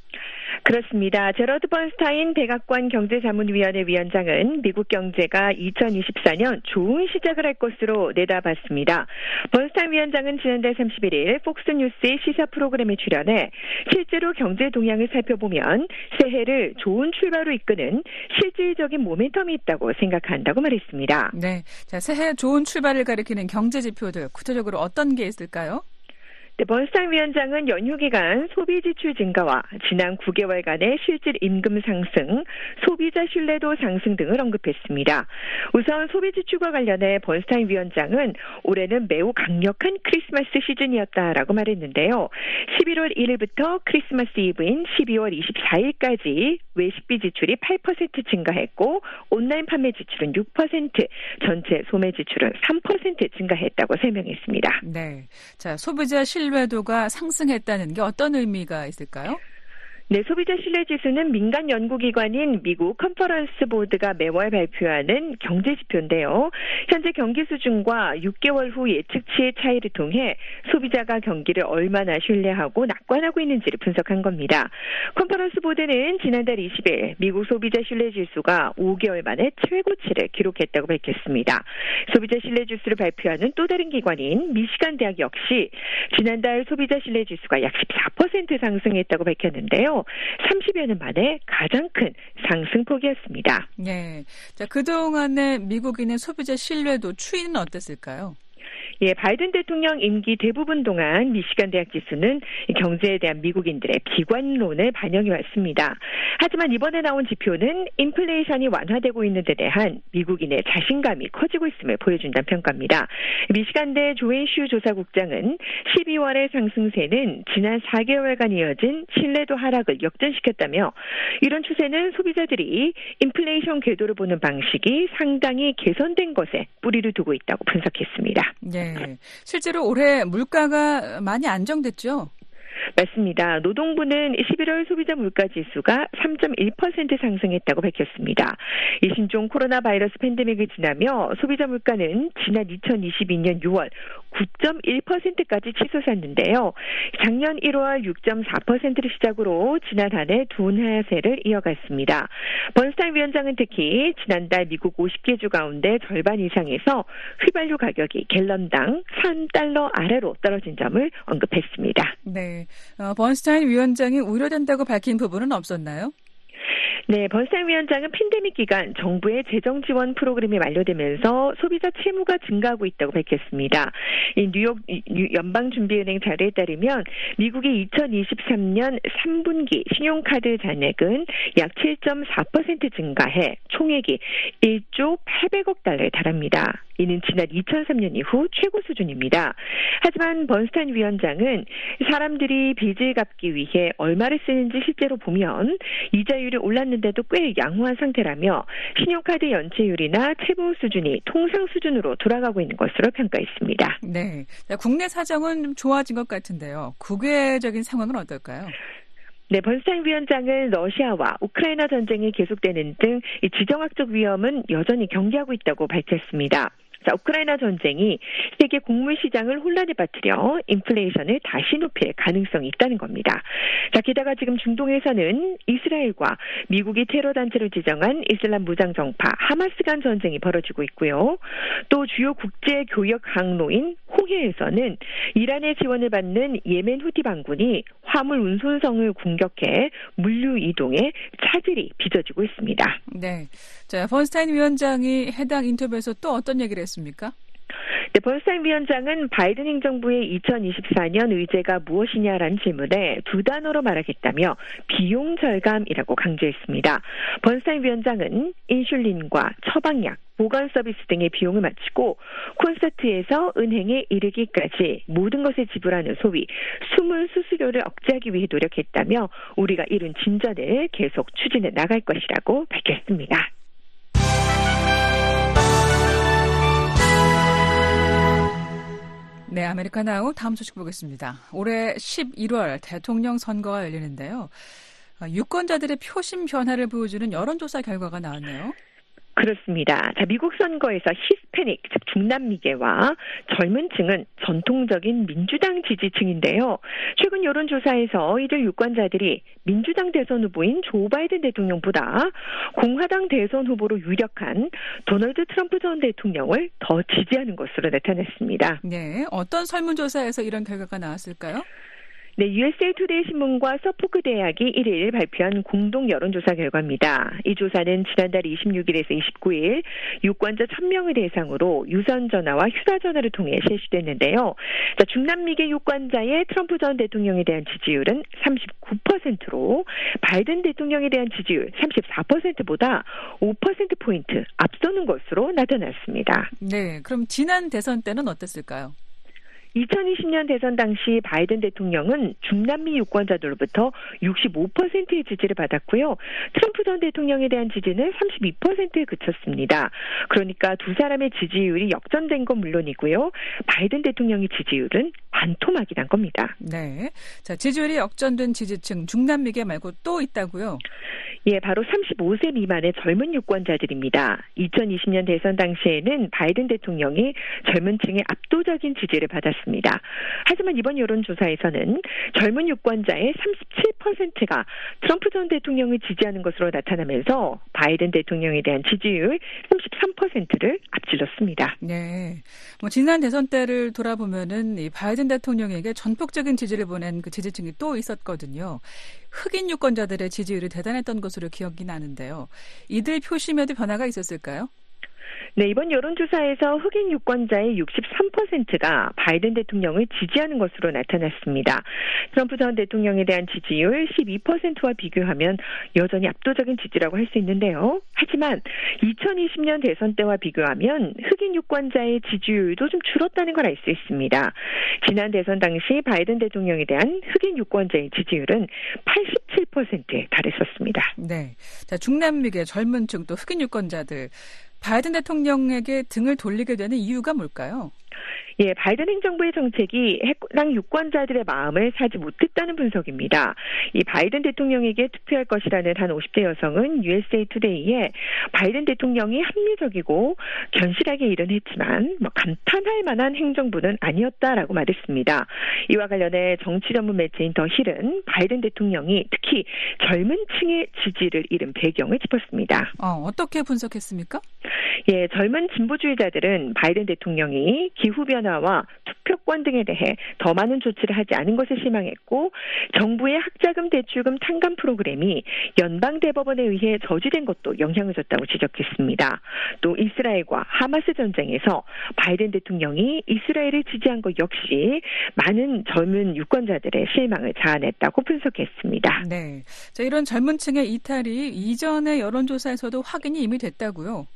그렇습니다. 제러드 번스타인 백악관 경제자문위원회 위원장은 미국 경제가 2024년 좋은 시작을 할 것으로 내다봤습니다. 번스타인 위원장은 지난달 31일 폭스뉴스의 시사 프로그램에 출연해 실제로 경제 동향을 살펴보면 새해를 좋은 출발로 이끄는 실질적인 모멘텀이 있다고 생각한다고 말했습니다.
네. 자, 새해 좋은 출발을 가리키는 경제 지표들 구체적으로 어떤 게 있을까요?
네, 번스타인 위원장은 연휴 기간 소비 지출 증가와 지난 9개월간의 실질 임금 상승, 소비자 신뢰도 상승 등을 언급했습니다. 우선 소비 지출과 관련해 번스타인 위원장은 올해는 매우 강력한 크리스마스 시즌이었다라고 말했는데요. 11월 1일부터 크리스마스 이브인 12월 24일까지 외식비 지출이 8% 증가했고 온라인 판매 지출은 6%, 전체 소매 지출은 3% 증가했다고 설명했습니다.
네. 자, 소비자 신 신뢰도가 상승했다는 게 어떤 의미가 있을까요?
네, 소비자 신뢰 지수는 민간 연구기관인 미국 컨퍼런스 보드가 매월 발표하는 경제 지표인데요. 현재 경기 수준과 6개월 후 예측치의 차이를 통해 소비자가 경기를 얼마나 신뢰하고 낙관하고 있는지를 분석한 겁니다. 컨퍼런스 보드는 지난달 20일 미국 소비자 신뢰 지수가 5개월 만에 최고치를 기록했다고 밝혔습니다. 소비자 신뢰 지수를 발표하는 또 다른 기관인 미시간 대학 역시 지난달 소비자 신뢰 지수가 약 14% 상승했다고 밝혔는데요. 30여 년 만에 가장 큰 상승폭이었습니다.
네. 자, 그동안의 미국인의 소비자 신뢰도 추이는 어땠을까요?
예, 바이든 대통령 임기 대부분 동안 미시간 대학 지수는 경제에 대한 미국인들의 비관론을 반영해 왔습니다. 하지만 이번에 나온 지표는 인플레이션이 완화되고 있는 데 대한 미국인의 자신감이 커지고 있음을 보여준다는 평가입니다. 미시간대 조앤슈 조사국장은 12월의 상승세는 지난 4개월간 이어진 신뢰도 하락을 역전시켰다며 이런 추세는 소비자들이 인플레이션 궤도를 보는 방식이 상당히 개선된 것에 뿌리를 두고 있다고 분석했습니다.
네. 실제로 올해 물가가 많이 안정됐죠?
맞습니다. 노동부는 11월 소비자 물가 지수가 3.1% 상승했다고 밝혔습니다. 이 신종 코로나 바이러스 팬데믹을 지나며 소비자 물가는 지난 2022년 6월 9.1%까지 치솟았는데요. 작년 1월 6.4%를 시작으로 지난 한 해둔 하세를 이어갔습니다. 번스타인 위원장은 특히 지난달 미국 50개 주 가운데 절반 이상에서 휘발유 가격이 갤런당 3달러 아래로 떨어진 점을 언급했습니다.
네. 어, 번스타인 위원장이 우려된다고 밝힌 부분은 없었나요?
네, 번스타인 위원장은 팬데믹 기간 정부의 재정 지원 프로그램이 만료되면서 소비자 채무가 증가하고 있다고 밝혔습니다. 이 뉴욕 연방준비은행 자료에 따르면 미국의 2023년 3분기 신용카드 잔액은 약 7.4% 증가해 총액이 1조 800억 달러에 달합니다. 이는 지난 2003년 이후 최고 수준입니다. 하지만 번스타인 위원장은 사람들이 빚을 갚기 위해 얼마를 쓰는지 실제로 보면 이자율이 올랐는데도 꽤 양호한 상태라며 신용카드 연체율이나 채무 수준이 통상 수준으로 돌아가고 있는 것으로 평가했습니다.
네. 국내 사정은 좋아진 것 같은데요. 국외적인 상황은 어떨까요?
네, 번스타인 위원장은 러시아와 우크라이나 전쟁이 계속되는 등 지정학적 위험은 여전히 경계하고 있다고 밝혔습니다. 자, 우크라이나 전쟁이 세계 곡물 시장을 혼란에 빠뜨려 인플레이션을 다시 높일 가능성이 있다는 겁니다. 자, 게다가 지금 중동에서는 이스라엘과 미국이 테러 단체로 지정한 이슬람 무장 정파 하마스 간 전쟁이 벌어지고 있고요. 또 주요 국제 교역 항로인 홍해에서는 이란의 지원을 받는 예멘 후티 반군이 화물 운송성을 공격해 물류 이동에 차질이 빚어지고 있습니다.
네. 자, 펀스타인 위원장이 해당 인터뷰에서 또 어떤 얘기를 했습니 까? 있습니까?
네, 번스타인 위원장은 바이든 행정부의 2024년 의제가 무엇이냐라는 질문에 두 단어로 말하겠다며 비용 절감이라고 강조했습니다. 번스타인 위원장은 인슐린과 처방약, 보건 서비스 등의 비용을 마치고 콘서트에서 은행에 이르기까지 모든 것을 지불하는 소위 숨은 수수료를 억제하기 위해 노력했다며 우리가 이룬 진전을 계속 추진해 나갈 것이라고 밝혔습니다.
네, 아메리카나우 다음 소식 보겠습니다. 올해 11월 대통령 선거가 열리는데요. 아, 유권자들의 표심 변화를 보여주는 여론조사 결과가 나왔네요.
그렇습니다. 자, 미국 선거에서 히스패닉, 즉 중남미계와 젊은 층은 전통적인 민주당 지지층인데요. 최근 여론조사에서 이들 유권자들이 민주당 대선 후보인 조 바이든 대통령보다 공화당 대선 후보로 유력한 도널드 트럼프 전 대통령을 더 지지하는 것으로 나타났습니다.
네, 어떤 설문조사에서 이런 결과가 나왔을까요?
네, USA Today 신문과 서포크 대학이 1일 발표한 공동 여론조사 결과입니다. 이 조사는 지난달 26일에서 29일 유권자 1000명을 대상으로 유선 전화와 휴대 전화를 통해 실시됐는데요. 자, 중남미계 유권자의 트럼프 전 대통령에 대한 지지율은 39%로 바이든 대통령에 대한 지지율 34%보다 5% 포인트 앞서는 것으로 나타났습니다.
네, 그럼 지난 대선 때는 어땠을까요?
2020년 대선 당시 바이든 대통령은 중남미 유권자들로부터 65%의 지지를 받았고요. 트럼프 전 대통령에 대한 지지는 32%에 그쳤습니다. 그러니까 두 사람의 지지율이 역전된 건 물론이고요. 바이든 대통령의 지지율은 반토막이 난 겁니다.
네. 자, 지지율이 역전된 지지층 중남미계 말고 또 있다고요?
예, 바로 35세 미만의 젊은 유권자들입니다. 2020년 대선 당시에는 바이든 대통령이 젊은 층의 압도적인 지지를 받았습니다. 하지만 이번 여론조사에서는 젊은 유권자의 37%가 트럼프 전 대통령을 지지하는 것으로 나타나면서 바이든 대통령에 대한 지지율 33%를 앞질렀습니다.
네. 뭐 지난 대선 때를 돌아보면은 이 바이든 대통령에게 전폭적인 지지를 보낸 그 지지층이 또 있었거든요. 흑인 유권자들의 지지율이 대단했던 것으로 기억이 나는데요. 이들 표심에도 변화가 있었을까요?
네, 이번 여론조사에서 흑인 유권자의 63%가 바이든 대통령을 지지하는 것으로 나타났습니다. 트럼프 전 대통령에 대한 지지율 12%와 비교하면 여전히 압도적인 지지라고 할 수 있는데요. 하지만 2020년 대선 때와 비교하면 흑인 유권자의 지지율도 좀 줄었다는 걸 알 수 있습니다. 지난 대선 당시 바이든 대통령에 대한 흑인 유권자의 지지율은 87%에 달했었습니다.
네. 자, 중남미계 젊은 층 또 흑인 유권자들 바이든 대통령에게 등을 돌리게 되는 이유가 뭘까요?
예, 바이든 행정부의 정책이 해당 유권자들의 마음을 사지 못했다는 분석입니다. 이 바이든 대통령에게 투표할 것이라는 한 50대 여성은 USA 투데이에 바이든 대통령이 합리적이고 견실하게 일은 했지만 뭐 감탄할 만한 행정부는 아니었다라고 말했습니다. 이와 관련해 정치 전문 매체인 더 힐은 바이든 대통령이 특히 젊은 층의 지지를 잃은 배경을 짚었습니다.
어, 어떻게 분석했습니까?
예, 젊은 진보주의자들은 바이든 대통령이 기후변화와 투표권 등에 대해 더 많은 조치를 하지 않은 것을 실망했고 정부의 학자금 대출금 탕감 프로그램이 연방대법원에 의해 저지된 것도 영향을 줬다고 지적했습니다. 또 이스라엘과 하마스 전쟁에서 바이든 대통령이 이스라엘을 지지한 것 역시 많은 젊은 유권자들의 실망을 자아냈다고 분석했습니다.
네. 자, 이런 젊은 층의 이탈이 이전의 여론조사에서도 확인이 이미 됐다고요?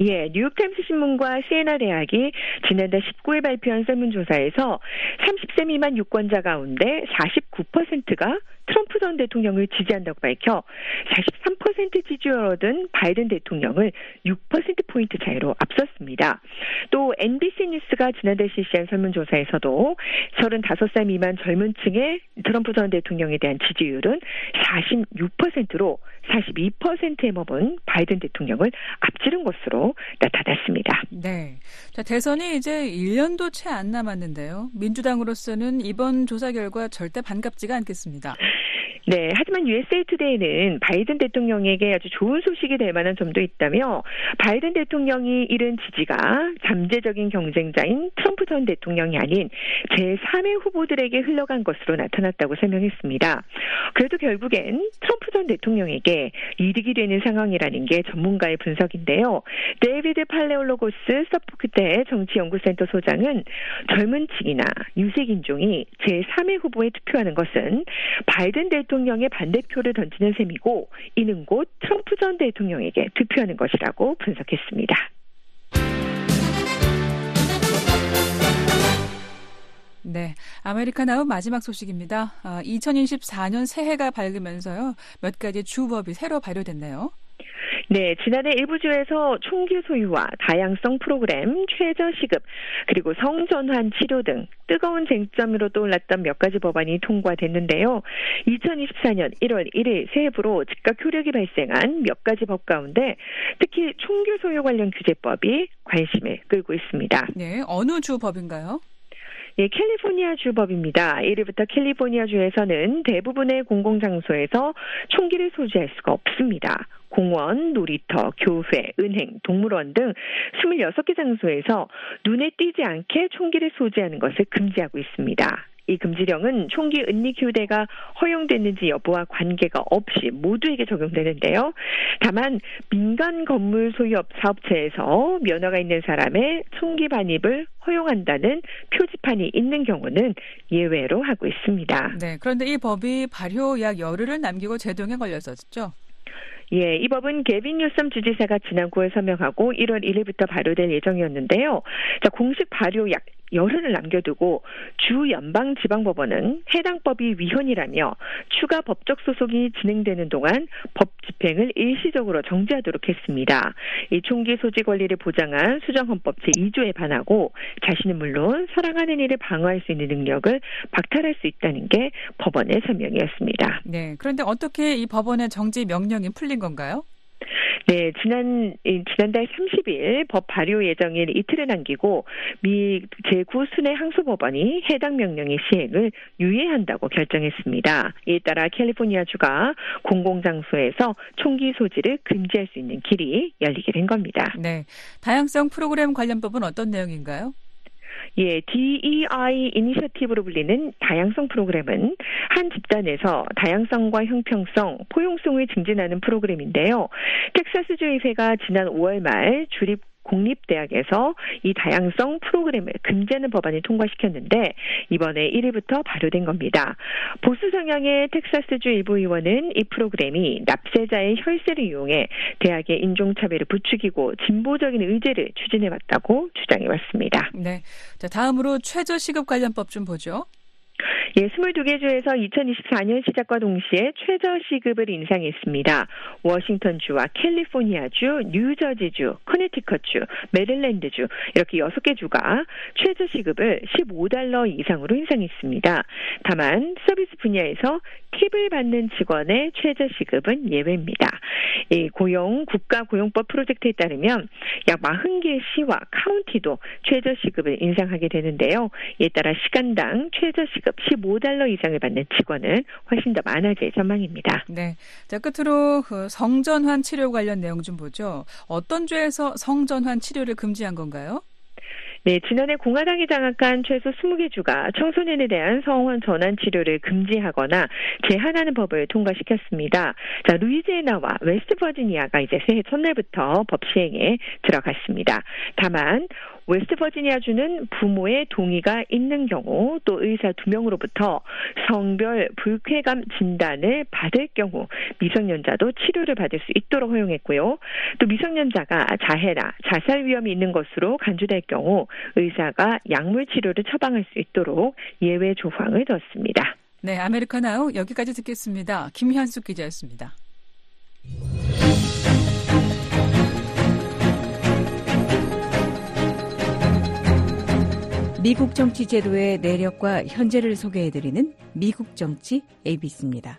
예, 뉴욕타임스 신문과 시에나 대학이 지난달 19일 발표한 설문조사에서 30세 미만 유권자 가운데 49%가 트럼프 전 대통령을 지지한다고 밝혀 43% 지지를 얻은 바이든 대통령을 6%포인트 차이로 앞섰습니다. 또 NBC 뉴스가 지난달 실시한 설문조사에서도 35살 미만 젊은 층의 트럼프 전 대통령에 대한 지지율은 46%로 42%에 머문 바이든 대통령을 앞지른 것으로 나타났습니다.
네. 자, 대선이 이제 1년도 채 안 남았는데요. 민주당으로서는 이번 조사 결과 절대 반갑지가 않겠습니다.
네, 하지만 USA 투데이는 바이든 대통령에게 아주 좋은 소식이 될 만한 점도 있다며 바이든 대통령이 잃은 지지가 잠재적인 경쟁자인 트럼프 전 대통령이 아닌 제3의 후보들에게 흘러간 것으로 나타났다고 설명했습니다. 그래도 결국엔 트럼프 전 대통령에게 이득이 되는 상황이라는 게 전문가의 분석인데요. 데이비드 팔레올로고스 서포크대 정치연구센터 소장은 젊은 층이나 유색인종이 제3의 후보에 투표하는 것은 바이든 대통령 대통령의 반대표를 던지는 셈이고 이는 곧 트럼프 전 대통령에게 투표하는 것이라고 분석했습니다.
네. America Now 마지막 소식입니다. 2024년 새해가 밝으면서요. 몇 가지 주법이 새로 발효됐네요.
네, 지난해 일부 주에서 총기 소유와 다양성 프로그램, 최저 시급, 그리고 성전환 치료 등 뜨거운 쟁점으로 떠올랐던 몇 가지 법안이 통과됐는데요. 2024년 1월 1일 세부로 즉각 효력이 발생한 몇 가지 법 가운데 특히 총기 소유 관련 규제법이 관심을 끌고 있습니다.
네, 어느 주 법인가요?
예, 캘리포니아 주법입니다. 1일부터 캘리포니아 주에서는 대부분의 공공장소에서 총기를 소지할 수가 없습니다. 공원, 놀이터, 교회, 은행, 동물원 등 26개 장소에서 눈에 띄지 않게 총기를 소지하는 것을 금지하고 있습니다. 이 금지령은 총기 은닉 휴대가 허용됐는지 여부와 관계가 없이 모두에게 적용되는데요. 다만 민간 건물 소유업 사업체에서 면허가 있는 사람의 총기 반입을 허용한다는 표지판이 있는 경우는 예외로 하고 있습니다.
네, 그런데 이 법이 발효 약 열흘을 남기고 제동에 걸렸었죠.
예, 이 법은 개빈 뉴섬 주지사가 지난 9월 서명하고 1월 1일부터 발효될 예정이었는데요. 자, 공식 발효 약 열흘을 남겨두고 주 연방 지방법원은 해당 법이 위헌이라며 추가 법적 소송이 진행되는 동안 법 집행을 일시적으로 정지하도록 했습니다. 이 총기 소지 권리를 보장한 수정헌법 제2조에 반하고 자신은 물론 사랑하는 이를 방어할 수 있는 능력을 박탈할 수 있다는 게 법원의 설명이었습니다.
네, 그런데 어떻게 이 법원의 정지 명령이 풀린 건가요?
네, 지난 지난달 30일 법 발효 예정일 이틀을 남기고 미 제9순회 항소법원이 해당 명령의 시행을 유예한다고 결정했습니다. 이에 따라 캘리포니아 주가 공공장소에서 총기 소지를 금지할 수 있는 길이 열리게 된 겁니다.
네, 다양성 프로그램 관련법은 어떤 내용인가요?
예, DEI 이니셔티브로 불리는 다양성 프로그램은 한 집단에서 다양성과 형평성, 포용성을 증진하는 프로그램인데요. 텍사스주 의회가 지난 5월 말 주립 공립대학에서 이 다양성 프로그램을 금지하는 법안을 통과시켰는데 이번에 1일부터 발효된 겁니다. 보수 성향의 텍사스주 일부 의원은 이 프로그램이 납세자의 혈세를 이용해 대학의 인종차별을 부추기고 진보적인 의제를 추진해 왔다고 주장해 왔습니다.
네. 자, 다음으로 최저시급 관련법 좀 보죠.
예, 22개 주에서 2024년 시작과 동시에 최저시급을 인상했습니다. 워싱턴주와 캘리포니아주, 뉴저지주, 커네티컷주, 메릴랜드주 이렇게 6개 주가 최저시급을 15달러 이상으로 인상했습니다. 다만 서비스 분야에서 팁을 받는 직원의 최저시급은 예외입니다. 이 고용 국가고용법 프로젝트에 따르면 약 40개 시와 카운티도 최저시급을 인상하게 되는데요. 이에 따라 시간당 최저시급 15달러 이상을 받는 직원은 훨씬 더 많아질 전망입니다.
네. 자, 끝으로 그 성전환 치료 관련 내용 좀 보죠. 어떤 죄에서 성전환 치료를 금지한 건가요?
네, 지난해 공화당이 장악한 최소 20개 주가 청소년에 대한 성원 전환 치료를 금지하거나 제한하는 법을 통과시켰습니다. 자, 루이지애나와 웨스트버지니아가 이제 새해 첫날부터 법 시행에 들어갔습니다. 다만 웨스트버지니아주는 부모의 동의가 있는 경우 또 의사 두 명으로부터 성별 불쾌감 진단을 받을 경우 미성년자도 치료를 받을 수 있도록 허용했고요. 또 미성년자가 자해나 자살 위험이 있는 것으로 간주될 경우 의사가 약물 치료를 처방할 수 있도록 예외 조항을 뒀습니다.
네, 아메리카나우 여기까지 듣겠습니다. 김현숙 기자였습니다.
미국 정치 제도의 내력과 현재를 소개해드리는 미국 정치 ABC입니다.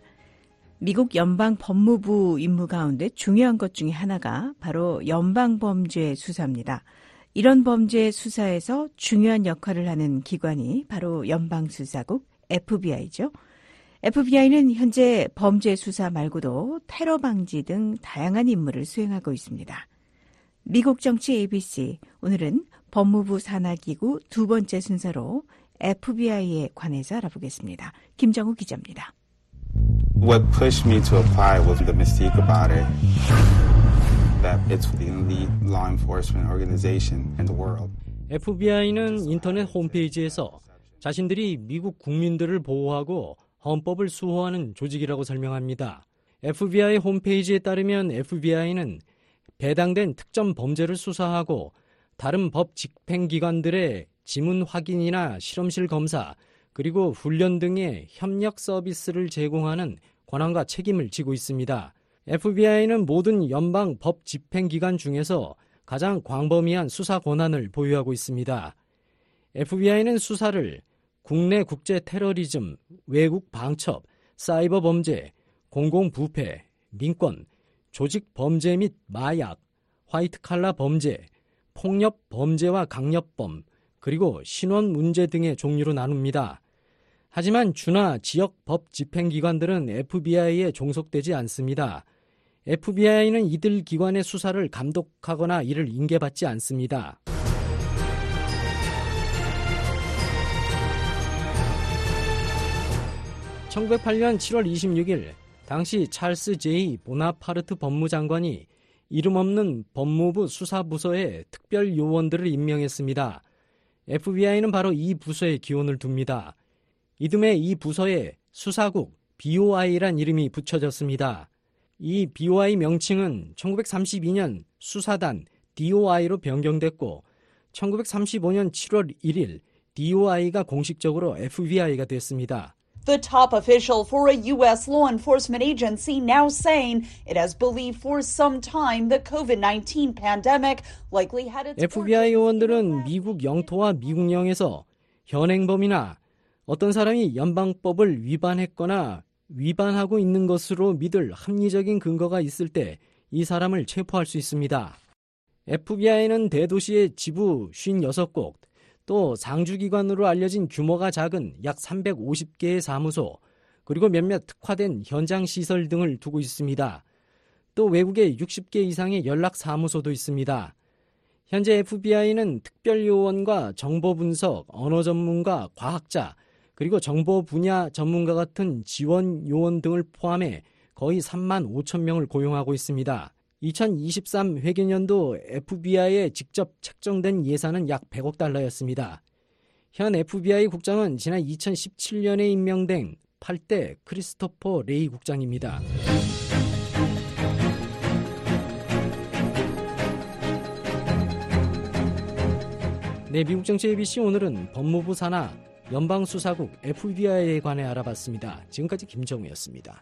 미국 연방 법무부 임무 가운데 중요한 것 중에 하나가 바로 연방 범죄 수사입니다. 이런 범죄 수사에서 중요한 역할을 하는 기관이 바로 연방 수사국 FBI죠. FBI는 현재 범죄 수사 말고도 테러 방지 등 다양한 임무를 수행하고 있습니다. 미국 정치 ABC 오늘은 법무부 산하기구 두 번째 순서로 FBI에 관해서 알아보겠습니다. 김정우 기자입니다.
What pushed me to apply was the mystique about it. That it's the elite law enforcement organization in the world.
FBI는 인터넷 홈페이지에서 자신들이 미국 국민들을 보호하고 헌법을 수호하는 조직이라고 설명합니다. FBI 홈페이지에 따르면 FBI는 배당된 특정 범죄를 수사하고 다른 법 집행기관들의 지문 확인이나 실험실 검사, 그리고 훈련 등의 협력 서비스를 제공하는 권한과 책임을 지고 있습니다. FBI는 모든 연방 법 집행기관 중에서 가장 광범위한 수사 권한을 보유하고 있습니다. FBI는 수사를 국내 국제 테러리즘, 외국 방첩, 사이버 범죄, 공공 부패, 민권, 조직 범죄 및 마약, 화이트 칼라 범죄, 폭력 범죄와 강력범, 그리고 신원 문제 등의 종류로 나눕니다. 하지만 주나 지역 법 집행기관들은 FBI에 종속되지 않습니다. FBI는 이들 기관의 수사를 감독하거나 이를 인계받지 않습니다. 1908년 7월 26일 당시 찰스 제이 보나파르트 법무장관이 이름 없는 법무부 수사부서에 특별 요원들을 임명했습니다. FBI는 바로 이 부서에 기원을 둡니다. 이듬해 이 부서에 수사국 BOI란 이름이 붙여졌습니다. 이 BOI 명칭은 1932년 수사단 DOI로 변경됐고 1935년 7월 1일 DOI가 공식적으로 FBI가 됐습니다.
The top official for a U.S. law enforcement agency now saying it has believed for some time the COVID-19 pandemic likely had its
FBI 요원들은 미국 영토와 미국령에서 현행범이나 어떤 사람이 연방법을 위반했거나 위반하고 있는 것으로 믿을 합리적인 근거가 있을 때 이 사람을 체포할 수 있습니다. FBI는 대도시의 지부 56곳, 또 상주기관으로 알려진 규모가 작은 약 350개의 사무소, 그리고 몇몇 특화된 현장 시설 등을 두고 있습니다. 또 외국에 60개 이상의 연락 사무소도 있습니다. 현재 FBI는 특별 요원과 정보 분석, 언어 전문가, 과학자, 그리고 정보 분야 전문가 같은 지원 요원 등을 포함해 거의 3만 5천 명을 고용하고 있습니다. 2023 회계년도 FBI에 직접 책정된 예산은 약 100억 달러였습니다. 현 FBI 국장은 지난 2017년에 임명된 8대 크리스토퍼 레이 국장입니다. 네, 미국 정치 ABC 오늘은 법무부 산하 연방수사국 FBI에 관해 알아봤습니다. 지금까지 김정우였습니다.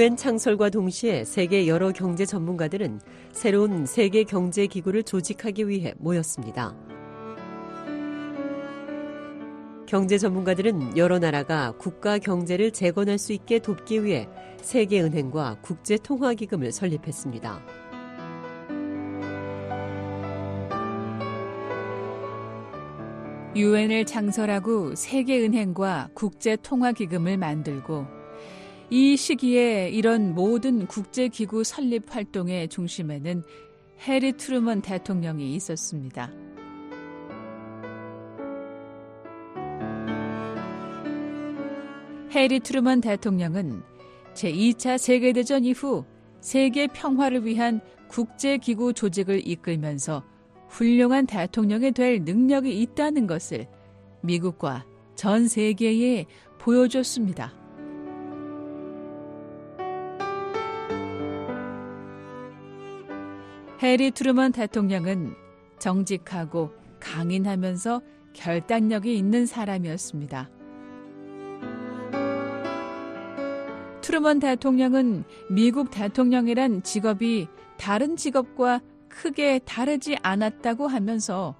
유엔 창설과 동시에 세계 여러 경제 전문가들은 새로운 세계 경제 기구를 조직하기 위해 모였습니다. 경제 전문가들은 여러 나라가 국가 경제를 재건할 수 있게 돕기 위해 세계은행과 국제통화기금을 설립했습니다.
유엔을 창설하고 세계은행과 국제통화기금을 만들고 이 시기에 이런 모든 국제기구 설립 활동의 중심에는 해리 트루먼 대통령이 있었습니다. 해리 트루먼 대통령은 제2차 세계대전 이후 세계 평화를 위한 국제기구 조직을 이끌면서 훌륭한 대통령이 될 능력이 있다는 것을 미국과 전 세계에 보여줬습니다. 해리 트루먼 대통령은 정직하고 강인하면서 결단력이 있는 사람이었습니다. 트루먼 대통령은 미국 대통령이란 직업이 다른 직업과 크게 다르지 않았다고 하면서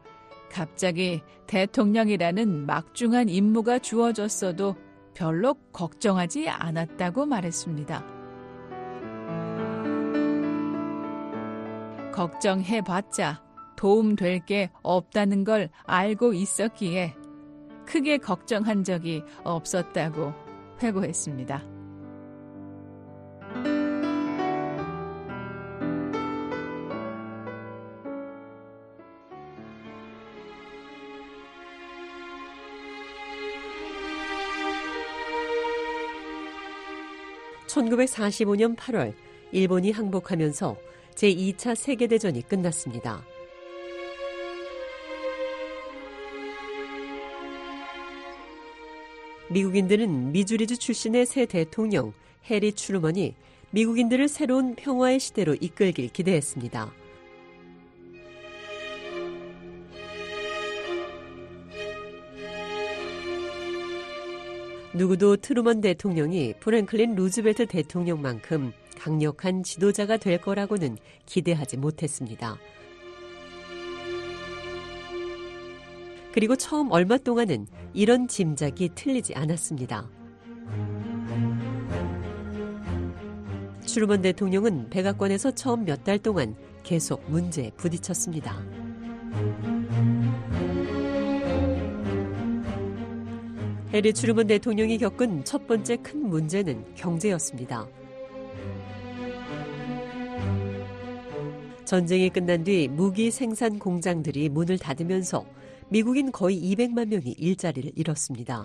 갑자기 대통령이라는 막중한 임무가 주어졌어도 별로 걱정하지 않았다고 말했습니다. 걱정해봤자 도움될 게 없다는 걸 알고 있었기에 크게 걱정한 적이 없었다고 회고했습니다.
(1945년 8월) 일본이 항복하면서 제2차 세계대전이 끝났습니다. 미국인들은 미주리주 출신의 새 대통령 해리 추르먼이 미국인들을 새로운 평화의 시대로 이끌길 기대했습니다. 누구도 트루먼 대통령이 프랭클린 루즈벨트 대통령만큼 강력한 지도자가 될 거라고는 기대하지 못했습니다. 그리고 처음 얼마 동안은 이런 짐작이 틀리지 않았습니다. 트루먼 대통령은 백악관에서 처음 몇 달 동안 계속 문제에 부딪혔습니다. 해리 추르먼 대통령이 겪은 첫 번째 큰 문제는 경제였습니다. 전쟁이 끝난 뒤 무기 생산 공장들이 문을 닫으면서 미국인 거의 200만 명이 일자리를 잃었습니다.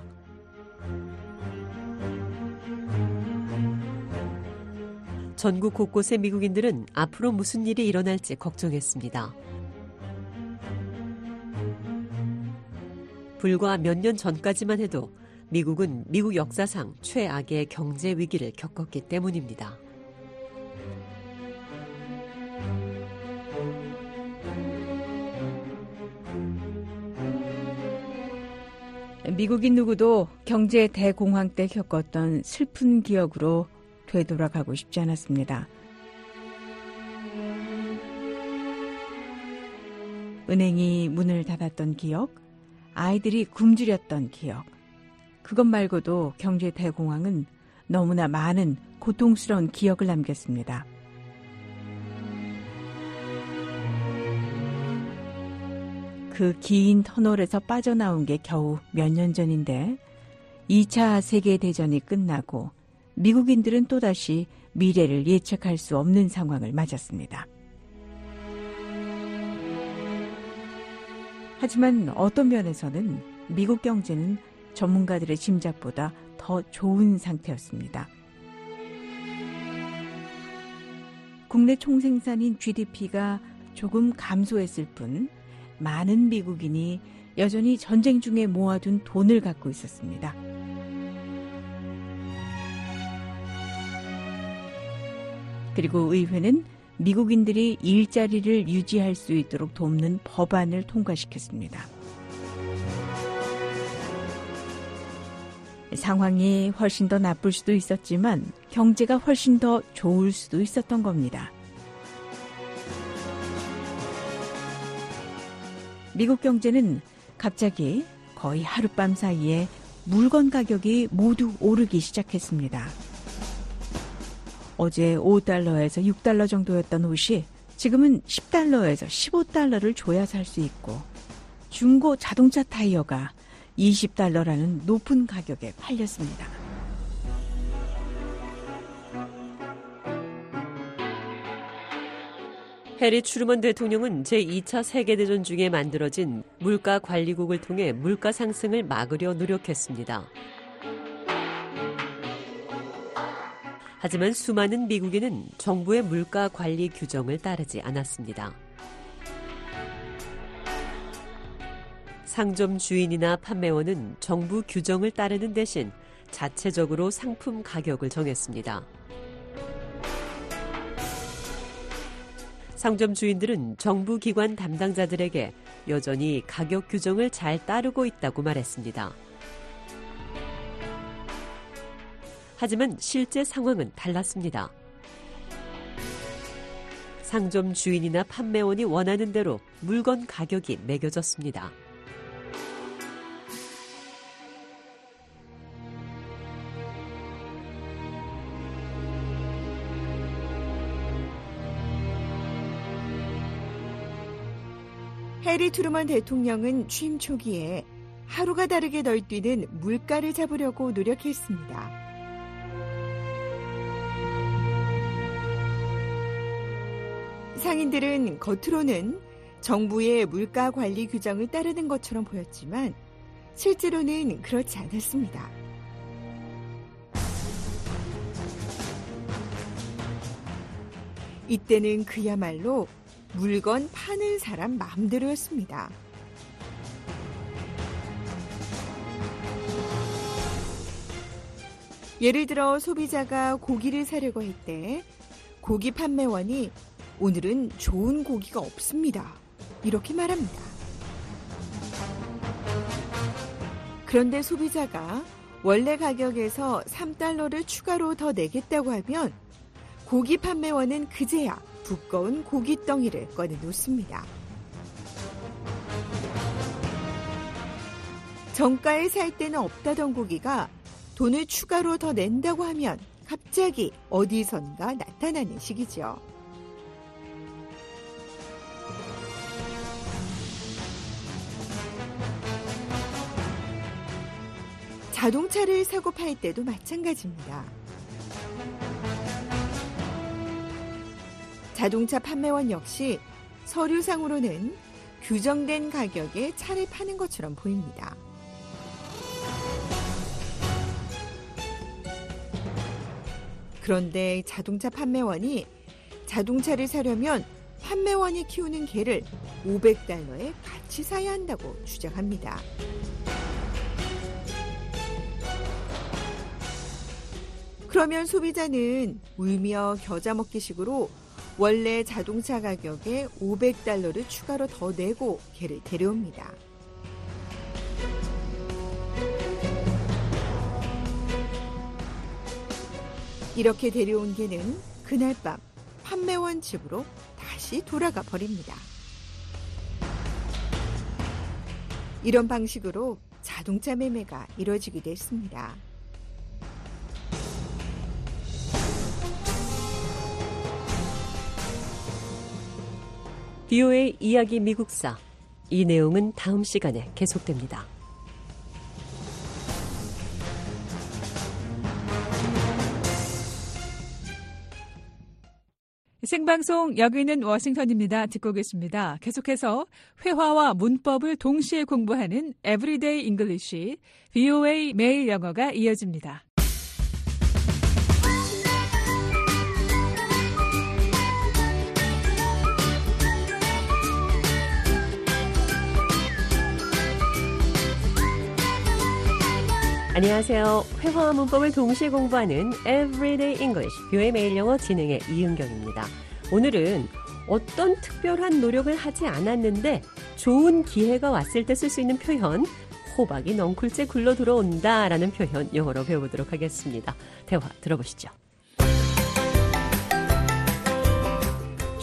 전국 곳곳의 미국인들은 앞으로 무슨 일이 일어날지 걱정했습니다. 불과 몇 년 전까지만 해도 미국은 미국 역사상 최악의 경제 위기를 겪었기 때문입니다.
미국인 누구도 경제 대공황 때 겪었던 슬픈 기억으로 되돌아가고 싶지 않았습니다. 은행이 문을 닫았던 기억, 아이들이 굶주렸던 기억, 그것 말고도 경제 대공황은 너무나 많은 고통스러운 기억을 남겼습니다. 그 긴 터널에서 빠져나온 게 겨우 몇 년 전인데 2차 세계대전이 끝나고 미국인들은 또다시 미래를 예측할 수 없는 상황을 맞았습니다. 하지만 어떤 면에서는 미국 경제는 전문가들의 짐작보다 더 좋은 상태였습니다. 국내 총생산인 GDP가 조금 감소했을 뿐 많은 미국인이 여전히 전쟁 중에 모아둔 돈을 갖고 있었습니다. 그리고 의회는 미국인들이 일자리를 유지할 수 있도록 돕는 법안을 통과시켰습니다. 상황이 훨씬 더 나쁠 수도 있었지만 경제가 훨씬 더 좋을 수도 있었던 겁니다. 미국 경제는 갑자기 거의 하룻밤 사이에 물건 가격이 모두 오르기 시작했습니다. 어제 5달러에서 6달러 정도였던 옷이 지금은 10달러에서 15달러를 줘야 살 수 있고 중고 자동차 타이어가 20달러라는 높은 가격에 팔렸습니다.
해리 추르먼 대통령은 제2차 세계대전 중에 만들어진 물가 관리국을 통해 물가 상승을 막으려 노력했습니다. 하지만 수많은 미국인은 정부의 물가 관리 규정을 따르지 않았습니다. 상점 주인이나 판매원은 정부 규정을 따르는 대신 자체적으로 상품 가격을 정했습니다. 상점 주인들은 정부 기관 담당자들에게 여전히 가격 규정을 잘 따르고 있다고 말했습니다. 하지만 실제 상황은 달랐습니다. 상점 주인이나 판매원이 원하는 대로 물건 가격이 매겨졌습니다.
해리 트루먼 대통령은 취임 초기에 하루가 다르게 널뛰는 물가를 잡으려고 노력했습니다. 상인들은 겉으로는 정부의 물가 관리 규정을 따르는 것처럼 보였지만 실제로는 그렇지 않았습니다. 이때는 그야말로 물건 파는 사람 마음대로였습니다. 예를 들어 소비자가 고기를 사려고 할 때 고기 판매원이 오늘은 좋은 고기가 없습니다. 이렇게 말합니다. 그런데 소비자가 원래 가격에서 3달러를 추가로 더 내겠다고 하면 고기 판매원은 그제야 두꺼운 고기 덩이를 꺼내 놓습니다. 정가에 살 때는 없다던 고기가 돈을 추가로 더 낸다고 하면 갑자기 어디선가 나타나는 시기죠. 자동차를 사고 팔 때도 마찬가지입니다. 자동차 판매원 역시 서류상으로는 규정된 가격에 차를 파는 것처럼 보입니다. 그런데 자동차 판매원이 자동차를 사려면 판매원이 키우는 개를 500달러에 같이 사야 한다고 주장합니다. 그러면 소비자는 울며 겨자 먹기식으로 원래 자동차 가격에 500달러를 추가로 더 내고 개를 데려옵니다. 이렇게 데려온 개는 그날 밤 판매원 집으로 다시 돌아가 버립니다. 이런 방식으로 자동차 매매가 이뤄지기도 했습니다.
비오의 이야기 미국사. 이 내용은 다음 시간에 계속됩니다.
생방송 여기는 워싱턴입니다. 듣고 계십니다. 계속해서 회화와 문법을 동시에 공부하는 Everyday English, VOA 매일 영어가 이어집니다.
안녕하세요. 회화와 문법을 동시에 공부하는 Everyday English, 뷰의 매일 영어 진행의 이은경입니다. 오늘은 어떤 특별한 노력을 하지 않았는데 좋은 기회가 왔을 때 쓸 수 있는 표현, 호박이 넝쿨째 굴러 들어온다 라는 표현 영어로 배워보도록 하겠습니다. 대화 들어보시죠.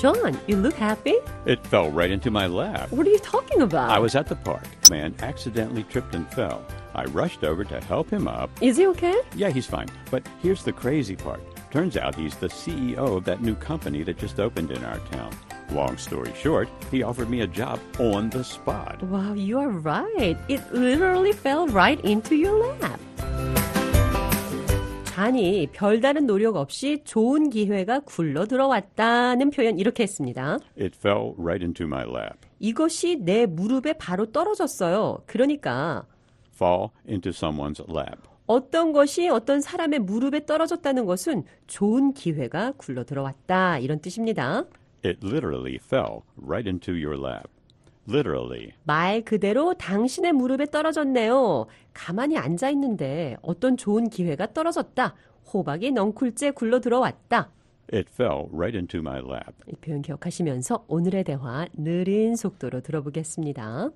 John, you look happy.
It fell right into my lap.
What are you talking about?
I was at the park. Man accidentally tripped and fell. I rushed over to help him up.
Is he okay?
Yeah, he's fine. But here's the crazy part. Turns out he's the CEO of that new company that just opened in our town. Long story short, he offered me a job on the spot.
Wow, you are right. It literally fell right into your lap. 잔이 별다른 노력 없이 좋은 기회가 굴러 들어왔다는 표현 이렇게 했습니다.
It fell right into my lap.
이것이 내 무릎에 바로 떨어졌어요. 그러니까
Fall into someone's lap.
어떤 것이 어떤 사람의 무릎에 떨어졌다는 것은 좋은 기회가 굴러 들어왔다 이런 뜻입니다.
It literally fell right into your lap. Literally.
말 그대로 당신의 무릎에 떨어졌네요. 가만히 앉아 있는데 어떤 좋은 기회가 떨어졌다. 호박이 넝쿨째 굴러 들어왔다.
It fell right into my lap.
이 표현 기억하시면서 오늘의 대화 느린 속도로 들어보겠습니다.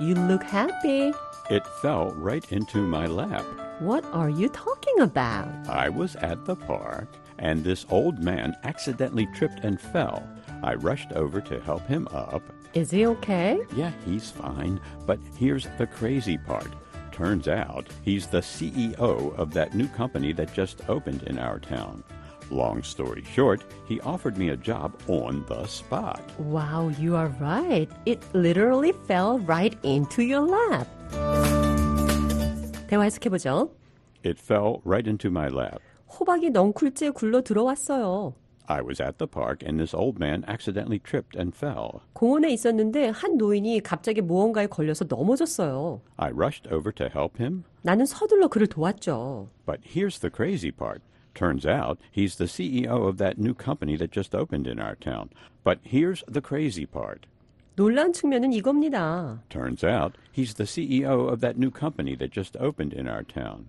You look happy.
It fell right into my lap.
What are you talking about?
I was at the park, and this old man accidentally tripped and fell. I rushed over to help him up.
Is he okay?
Yeah, he's fine. But here's the crazy part. Turns out he's the CEO of that new company that just opened in our town. Long story short, he offered me a job on the spot.
Wow, you are right. It literally fell right into your lap. 대화 해석해보죠.
It fell right into my lap.
호박이 넝쿨째 굴러 들어왔어요.
I was at the park and this old man accidentally tripped and fell.
공원에 있었는데 한 노인이 갑자기 무언가에 걸려서 넘어졌어요.
I rushed over to help him.
나는 서둘러 그를 도왔죠.
But here's the crazy part. Turns out he's the CEO of that new company that just opened in our town. But here's the crazy part.
놀라운 측면은 이겁니다.
Turns out he's the CEO of that new company that just opened in our town.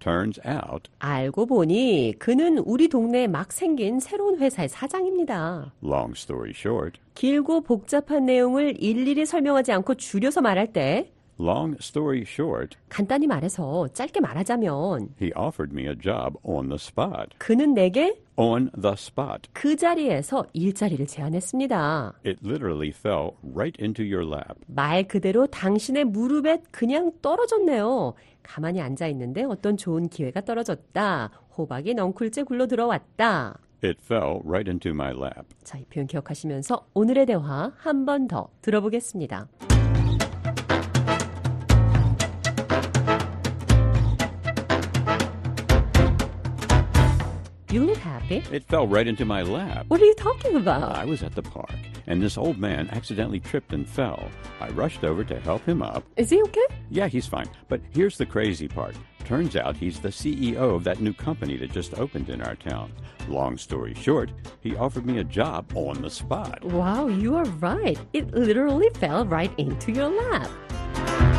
Turns out
알고 보니 그는 우리 동네에 막 생긴 새로운 회사의 사장입니다.
long story short,
길고 복잡한 내용을 일일이 설명하지 않고 줄여서 말할 때
long story short,
간단히 말해서 짧게 말하자면
he offered me a job on the spot.
그는 내게
On the spot.
그 자리에서 일자리를 제안했습니다.
It literally fell right into your lap.
말 그대로 당신의 무릎에 그냥 떨어졌네요. 가만히 앉아 있는데 어떤 좋은 기회가 떨어졌다. 호박이 넝쿨째 굴러 들어왔다.
It fell right into my lap.
자, 이 표현 기억하시면서 오늘의 대화 한 번 더 들어보겠습니다. You look happy.
It fell right into my lap.
What are you talking about?
I was at the park, and this old man accidentally tripped and fell. I rushed over to help him up.
Is he okay?
Yeah, he's fine. But here's the crazy part. Turns out he's the CEO of that new company that just opened in our town. Long story short, he offered me a job on the spot.
Wow, you are right. It literally fell right into your lap.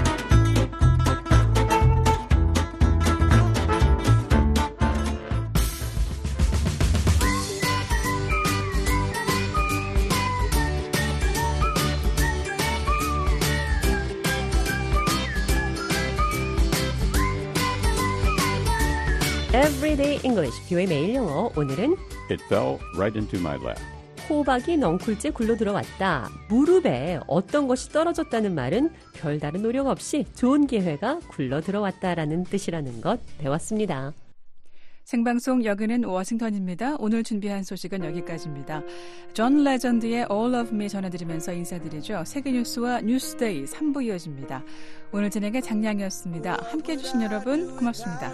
Everyday English, VOA 매일 영어. 오늘은
It fell right into my lap.
호박이 넝쿨째 굴러 들어왔다. 무릎에 어떤 것이 떨어졌다는 말은 별다른 노력 없이 좋은 기회가 굴러 들어왔다라는 뜻이라는 것 배웠습니다.
생방송 여기는 워싱턴입니다. 오늘 준비한 소식은 여기까지입니다. 존 레전드의 All of Me 전해드리면서 인사드리죠. 세계 뉴스와 뉴스데이 3부 이어집니다. 오늘 진행의 장량이었습니다. 함께 해 주신 여러분 고맙습니다.